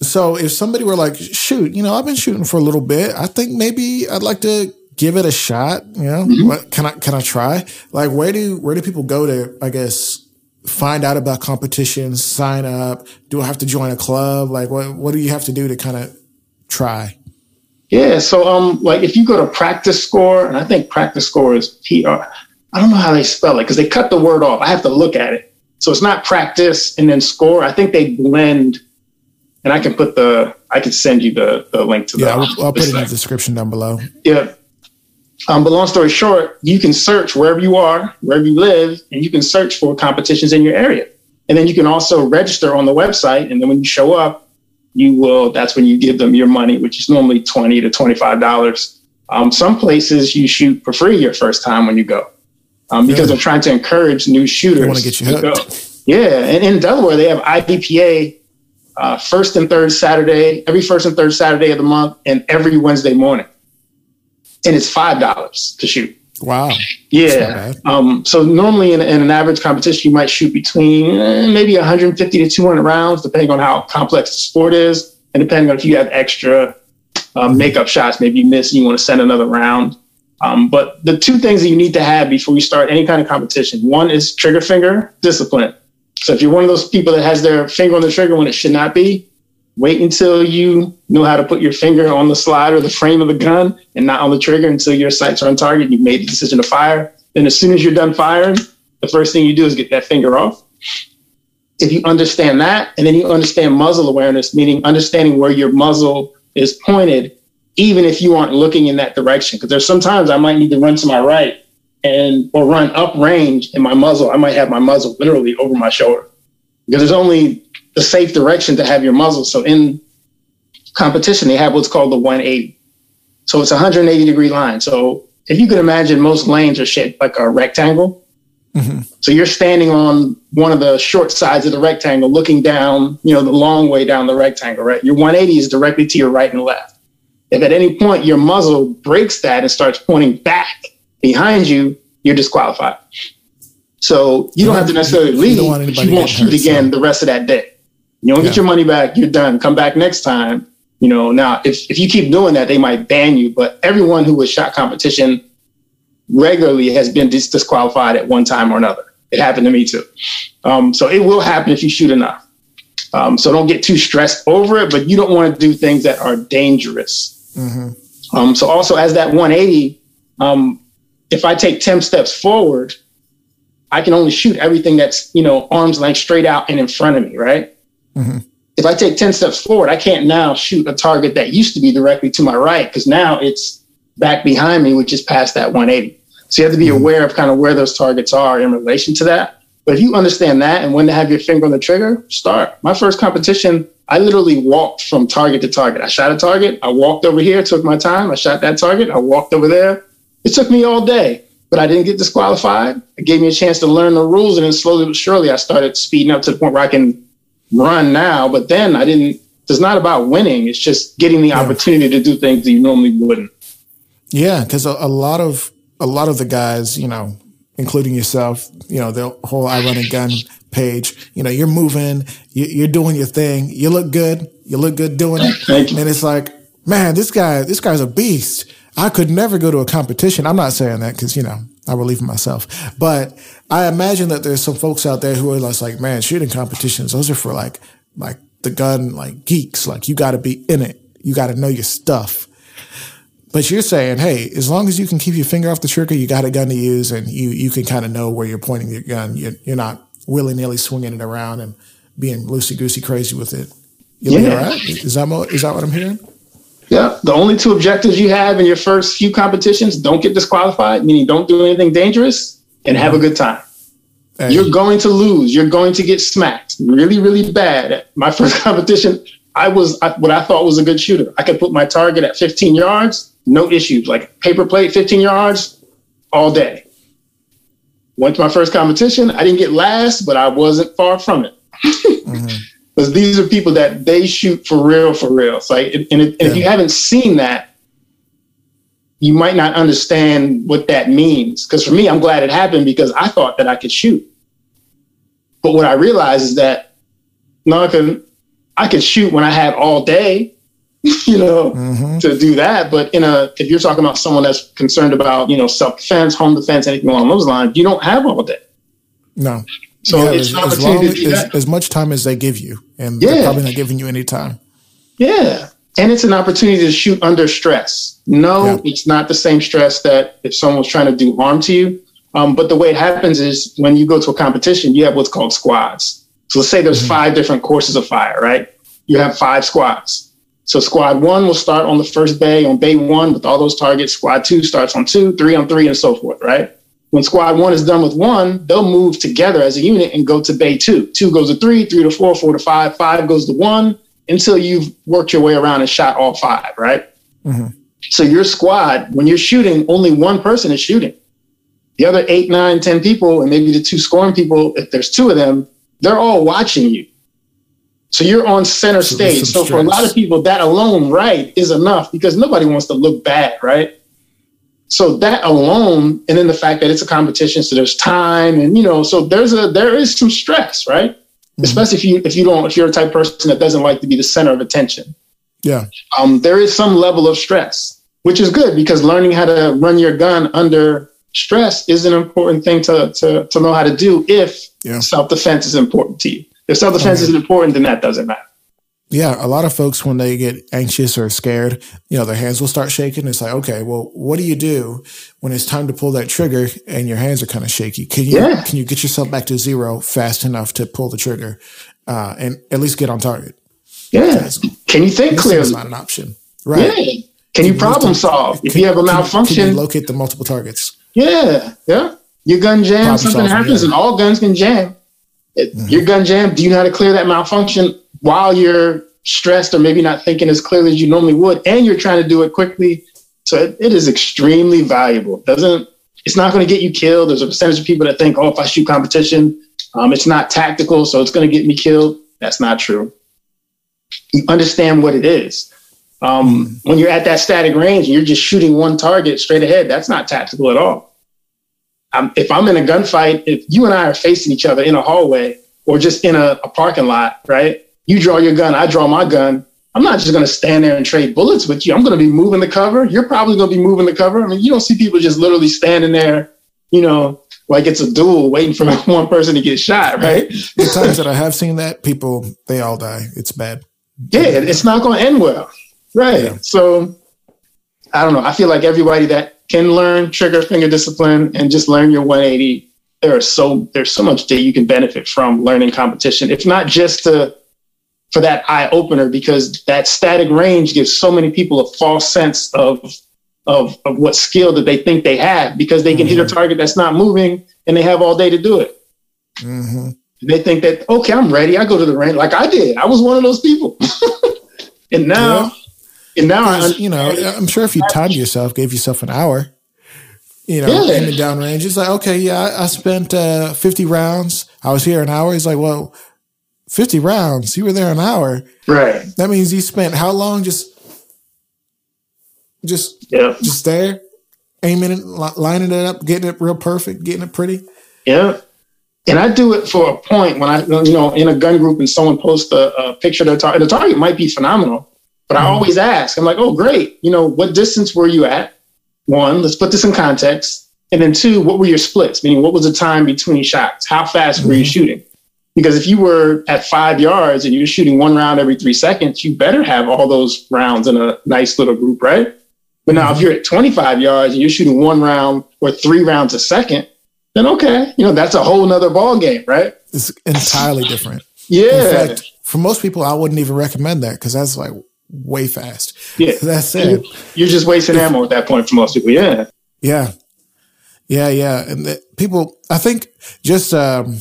So if somebody were like, shoot, you know, I've been shooting for a little bit. I think maybe I'd like to give it a shot. You know, mm-hmm. what, can I can I try? Like, where do where do people go to? I guess find out about competitions, sign up? Do I have to join a club? Like, what what do you have to do to kind of try? Yeah, so um, like if you go to PractiScore, and I think PractiScore is P R. I don't know how they spell it because they cut the word off. I have to look at it. So it's not practice and then score. I think they blend, and I can put the I can send you the the link to yeah, the. I'll, I'll put it in the description down below. Yeah, um, but long story short, you can search wherever you are, wherever you live, and you can search for competitions in your area. And then you can also register on the website. And then when you show up, you will, that's when you give them your money, which is normally 20 to $25. Um, some places you shoot for free your first time when you go um, because yeah. they're trying to encourage new shooters. want to get you hooked. Go. Yeah. And in Delaware, they have IDPA uh, first and third Saturday, every first and third Saturday of the month, and every Wednesday morning and it's five dollars to shoot. Wow. Yeah. Um, so normally in, in, an average competition, you might shoot between eh, maybe 150 to 200 rounds, depending on how complex the sport is, and depending on if you have extra um, makeup shots. Maybe you miss and you want to send another round. Um, but the two things that you need to have before you start any kind of competition one is trigger finger discipline. So if you're one of those people that has their finger on the trigger when it should not be, wait until you know how to put your finger on the slide or the frame of the gun and not on the trigger until your sights are on target. You've made the decision to fire. Then, as soon as you're done firing, the first thing you do is get that finger off. If you understand that, and then you understand muzzle awareness, meaning understanding where your muzzle is pointed, even if you aren't looking in that direction. Because there's sometimes I might need to run to my right and or run up range in my muzzle. I might have my muzzle literally over my shoulder because there's only the safe direction to have your muzzle. So in competition, they have what's called the 180. So it's a 180 degree line. So if you can imagine, most lanes are shaped like a rectangle. Mm-hmm. So you're standing on one of the short sides of the rectangle, looking down, you know, the long way down the rectangle, right? Your 180 is directly to your right and left. If at any point your muzzle breaks that and starts pointing back behind you, you're disqualified. So you, don't have to necessarily leave, you but you won't shoot again so. the rest of that day. You don't yeah. get your money back, you're done. Come back next time. You know, now if, if you keep doing that, they might ban you. But everyone who was shot competition regularly has been dis- disqualified at one time or another. It happened to me too. Um, so it will happen if you shoot enough. Um, so don't get too stressed over it, but you don't want to do things that are dangerous. Mm-hmm. Um, so also as that 180, um, if I take 10 steps forward, I can only shoot everything that's, you know, arms length straight out and in front of me, right? Mm-hmm. If I take 10 steps forward, I can't now shoot a target that used to be directly to my right because now it's back behind me, which is past that 180. So you have to be mm-hmm. aware of kind of where those targets are in relation to that. But if you understand that and when to have your finger on the trigger, start. My first competition, I literally walked from target to target. I shot a target, I walked over here, took my time, I shot that target, I walked over there. It took me all day, but I didn't get disqualified. It gave me a chance to learn the rules, and then slowly but surely I started speeding up to the point where I can run now. But then I didn't. It's not about winning; it's just getting the yeah. opportunity to do things that you normally wouldn't. Yeah, because a, a lot of a lot of the guys, you know, including yourself, you know, the whole I run a gun page, you know, you're moving, you, are doing your thing. You look good. You look good doing it. And it's like, man, this guy, this guy's a beast. I could never go to a competition. I'm not saying that because, you know, I believe in myself, but I imagine that there's some folks out there who are like, man, shooting competitions, those are for like, like the gun, like geeks. Like you got to be in it. You got to know your stuff. But you're saying, hey, as long as you can keep your finger off the trigger, you got a gun to use, and you you can kind of know where you're pointing your gun. You're, you're not willy nilly swinging it around and being loosey goosey crazy with it. You'll yeah. be all right. Is that is that what I'm hearing? Yeah. The only two objectives you have in your first few competitions: don't get disqualified, meaning don't do anything dangerous, and have a good time. Hey. You're going to lose. You're going to get smacked really, really bad. My first competition, I was what I thought was a good shooter. I could put my target at 15 yards no issues. Like paper plate, 15 yards all day. Went to my first competition. I didn't get last, but I wasn't far from it. mm-hmm. Because these are people that they shoot for real, for real. So, like, and, and yeah. if you haven't seen that, you might not understand what that means. Because for me, I'm glad it happened because I thought that I could shoot. But what I realized is that no, I can I could shoot when I had all day you know, mm-hmm. to do that. But in a, if you're talking about someone that's concerned about, you know, self defense, home defense, anything along those lines, you don't have all day. No. So yeah, it's as, as, long, as, as, much time as they give you, and yeah. they're probably not giving you any time. Yeah. And it's an opportunity to shoot under stress. No, yeah. it's not the same stress that if someone's trying to do harm to you. Um, but the way it happens is when you go to a competition, you have what's called squads. So let's say there's mm-hmm. five different courses of fire, right? You have five squads. So squad one will start on the first bay on bay one with all those targets. Squad two starts on two, three on three, and so forth, right? When squad one is done with one, they'll move together as a unit and go to bay two. Two goes to three, three to four, four to five, five goes to one until you've worked your way around and shot all five, right? Mm-hmm. So your squad, when you're shooting, only one person is shooting. The other eight, nine, ten people, and maybe the two scoring people, if there's two of them, they're all watching you. So you're on center so stage. So stress. for a lot of people, that alone, right, is enough because nobody wants to look bad, right? So that alone, and then the fact that it's a competition, so there's time, and you know, so there's a there is some stress, right? Mm-hmm. Especially if you if you don't if you're a type person that doesn't like to be the center of attention. Yeah. Um, there is some level of stress, which is good because learning how to run your gun under stress is an important thing to to to know how to do if yeah. self defense is important to you. If self defense isn't important, then that doesn't matter. Yeah, a lot of folks when they get anxious or scared, you know, their hands will start shaking. It's like, okay, well, what do you do when it's time to pull that trigger and your hands are kind of shaky? Can you yeah. can you get yourself back to zero fast enough to pull the trigger uh, and at least get on target? Yeah. Can you think clearly? It's not an option, right? Yeah. Can, can you problem solve if you have a malfunction? Can, can locate the multiple targets? Yeah, yeah. Your gun jams, something happens, yeah. and all guns can jam mm-hmm. your gun jam, do you know how to clear that malfunction while you're stressed or maybe not thinking as clearly as you normally would, and you're trying to do it quickly So it, it is extremely valuable. It Doesn't it's not going to get you killed. There's a percentage of people that think, oh, if I shoot competition, um, it's not tactical, so it's going to get me killed. That's not true. You understand what it is. Um, when you're at that static range and you're just shooting one target straight ahead, that's not tactical at all. Um, if I'm in a gunfight, if you and I are facing each other in a hallway or just in a, a parking lot, right? You draw your gun, I draw my gun. I'm not just going to stand there and trade bullets with you. I'm going to be moving the cover. You're probably going to be moving the cover. I mean, you don't see people just literally standing there, you know, like it's a duel waiting for one person to get shot, right? the times that I have seen that, people, they all die. It's bad. Yeah, it's not going to end well. Right. Yeah. So I don't know. I feel like everybody that can learn trigger finger discipline and just learn your 180, there are so there's so much that you can benefit from learning competition. If not just to for that eye opener because that static range gives so many people a false sense of of, of what skill that they think they have because they can mm-hmm. hit a mm-hmm. target that's not moving and they have all day to do it. Mm-hmm. They think that okay, I'm ready. I go to the range like I did. I was one of those people, and now, yeah. and now I, you know, I'm sure if you timed yourself, gave yourself an hour, you know, yeah. in the down range, it's like okay, yeah, I, I spent uh, 50 rounds. I was here an hour. He's like, well, 50 rounds. You were there an hour. Right. That means you spent how long just just yeah. just there, aiming it, lining it up, getting it real perfect, getting it pretty. Yeah. And I do it for a point when I, you know, in a gun group and someone posts a, a picture of their target. The target might be phenomenal, but mm-hmm. I always ask, I'm like, oh, great. You know, what distance were you at? One, let's put this in context. And then two, what were your splits? Meaning, what was the time between shots? How fast mm-hmm. were you mm-hmm. shooting? Because if you were at five yards and you're shooting one round every three seconds, you better have all those rounds in a nice little group, right? But now if you're at 25 yards and you're shooting one round or three rounds a second, then okay, you know, that's a whole nother ball game, right? It's entirely different. yeah. In fact, for most people, I wouldn't even recommend that because that's like way fast. Yeah. That's it. You're just wasting ammo at that point for most people. Yeah. Yeah. Yeah. Yeah. And the, people, I think just, um,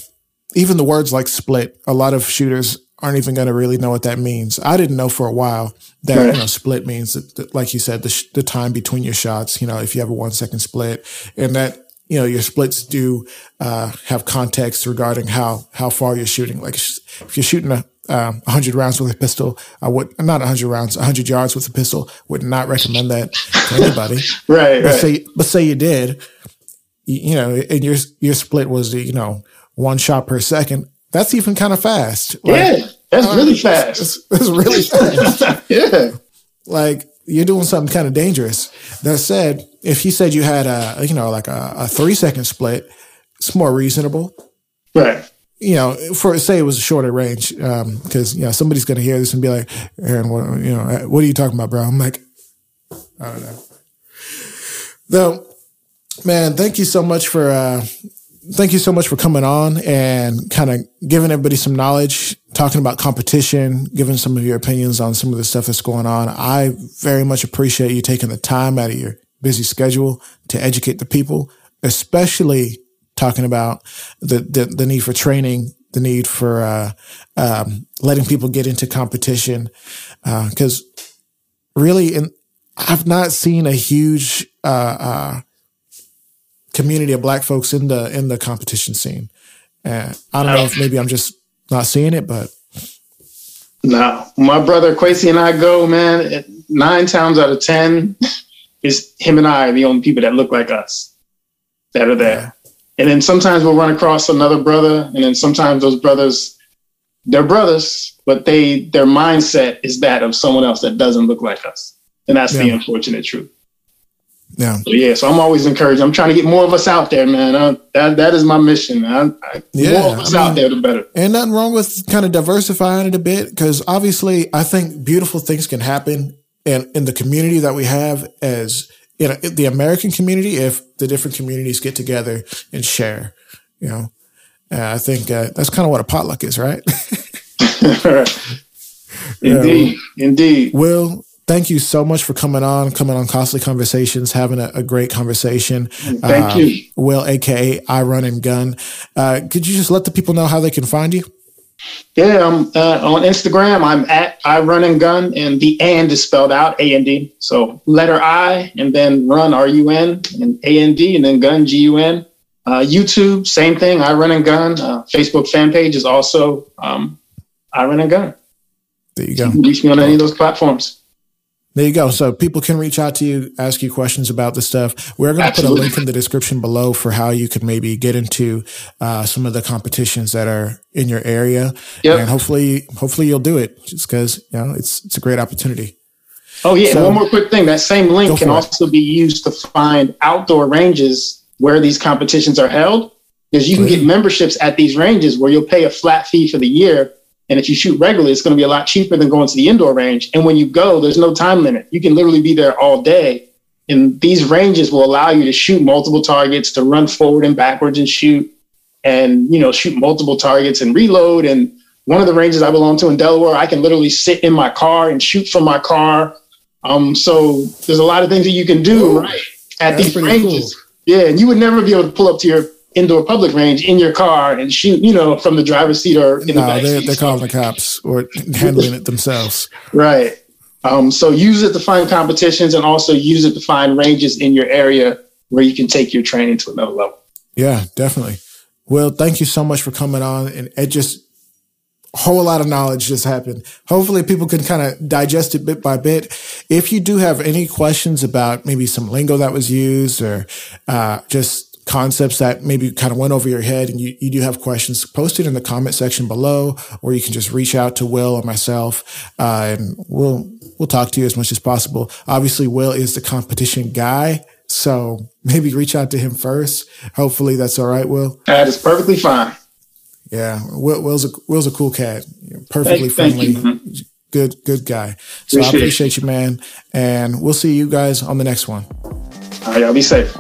even the words like split, a lot of shooters aren't even going to really know what that means. I didn't know for a while that right. you know split means that, that like you said, the, sh- the time between your shots. You know, if you have a one second split, and that you know your splits do uh, have context regarding how how far you're shooting. Like if you're shooting a um, 100 rounds with a pistol, I would not 100 rounds, 100 yards with a pistol. Would not recommend that to anybody. right, but right. Say, but say you did, you, you know, and your your split was you know one shot per second. That's even kind of fast. Like, yeah, that's uh, really fast. It's, it's really fast. yeah. Like you're doing something kind of dangerous. That said, if he said you had a, you know, like a, a three second split, it's more reasonable. Right. You know, for say it was a shorter range, because um, you know somebody's going to hear this and be like, "Aaron, what you know, what are you talking about, bro?" I'm like, I don't know. Though, man, thank you so much for uh, thank you so much for coming on and kind of giving everybody some knowledge, talking about competition, giving some of your opinions on some of the stuff that's going on. I very much appreciate you taking the time out of your busy schedule to educate the people, especially talking about the, the, the need for training, the need for, uh, um, letting people get into competition. Uh, cause really, in, I've not seen a huge, uh, uh community of black folks in the in the competition scene. And I don't know if maybe I'm just not seeing it, but no, my brother Quasi and I go, man. Nine times out of ten, is him and I are the only people that look like us that are there. Yeah. And then sometimes we'll run across another brother, and then sometimes those brothers, they're brothers, but they their mindset is that of someone else that doesn't look like us, and that's yeah. the unfortunate truth. Yeah. So, yeah. So I'm always encouraged. I'm trying to get more of us out there, man. I, that that is my mission. I, I, yeah, more of us mean, out there, the better. And nothing wrong with kind of diversifying it a bit, because obviously, I think beautiful things can happen in in the community that we have as you know the American community if the different communities get together and share. You know, uh, I think uh, that's kind of what a potluck is, right? indeed, indeed. Will thank you so much for coming on, coming on Costly Conversations, having a, a great conversation. Thank uh, you. Will, aka I Run and Gun. Uh, could you just let the people know how they can find you? Yeah, um, uh, on Instagram, I'm at I Run and Gun, and the and is spelled out A and D. So letter I, and then Run R U N, and A A N D, and then Gun G U N. Uh, YouTube, same thing. I Run and Gun. Uh, Facebook fan page is also um, I Run and Gun. There you go. You reach me on any of those platforms. There you go. So people can reach out to you, ask you questions about the stuff. We're going to put a link in the description below for how you could maybe get into uh, some of the competitions that are in your area, yep. and hopefully, hopefully you'll do it just because you know it's it's a great opportunity. Oh yeah, so, one more quick thing. That same link can also be used to find outdoor ranges where these competitions are held, because you can get memberships at these ranges where you'll pay a flat fee for the year and if you shoot regularly, it's going to be a lot cheaper than going to the indoor range. And when you go, there's no time limit. You can literally be there all day. And these ranges will allow you to shoot multiple targets, to run forward and backwards and shoot, and you know, shoot multiple targets and reload. And one of the ranges I belong to in Delaware, I can literally sit in my car and shoot from my car. Um, so there's a lot of things that you can do right at these ranges. Cool. Yeah, and you would never be able to pull up to your indoor public range in your car and shoot, you know, from the driver's seat or in no, the back they're, seat. They're calling the cops or handling it themselves. Right. Um, so use it to find competitions and also use it to find ranges in your area where you can take your training to another level. Yeah, definitely. Well, thank you so much for coming on and it just a whole lot of knowledge just happened. Hopefully people can kind of digest it bit by bit. If you do have any questions about maybe some lingo that was used or uh, just concepts that maybe kind of went over your head and you, you do have questions, post it in the comment section below, or you can just reach out to Will or myself, uh, and we'll, we'll talk to you as much as possible. Obviously, Will is the competition guy. So maybe reach out to him first. Hopefully that's all right, Will. That is perfectly fine. Yeah. Will, Will's a, Will's a cool cat. Perfectly thank, friendly. Thank you, good, good guy. So appreciate I appreciate you, man. And we'll see you guys on the next one. All right. Y'all be safe.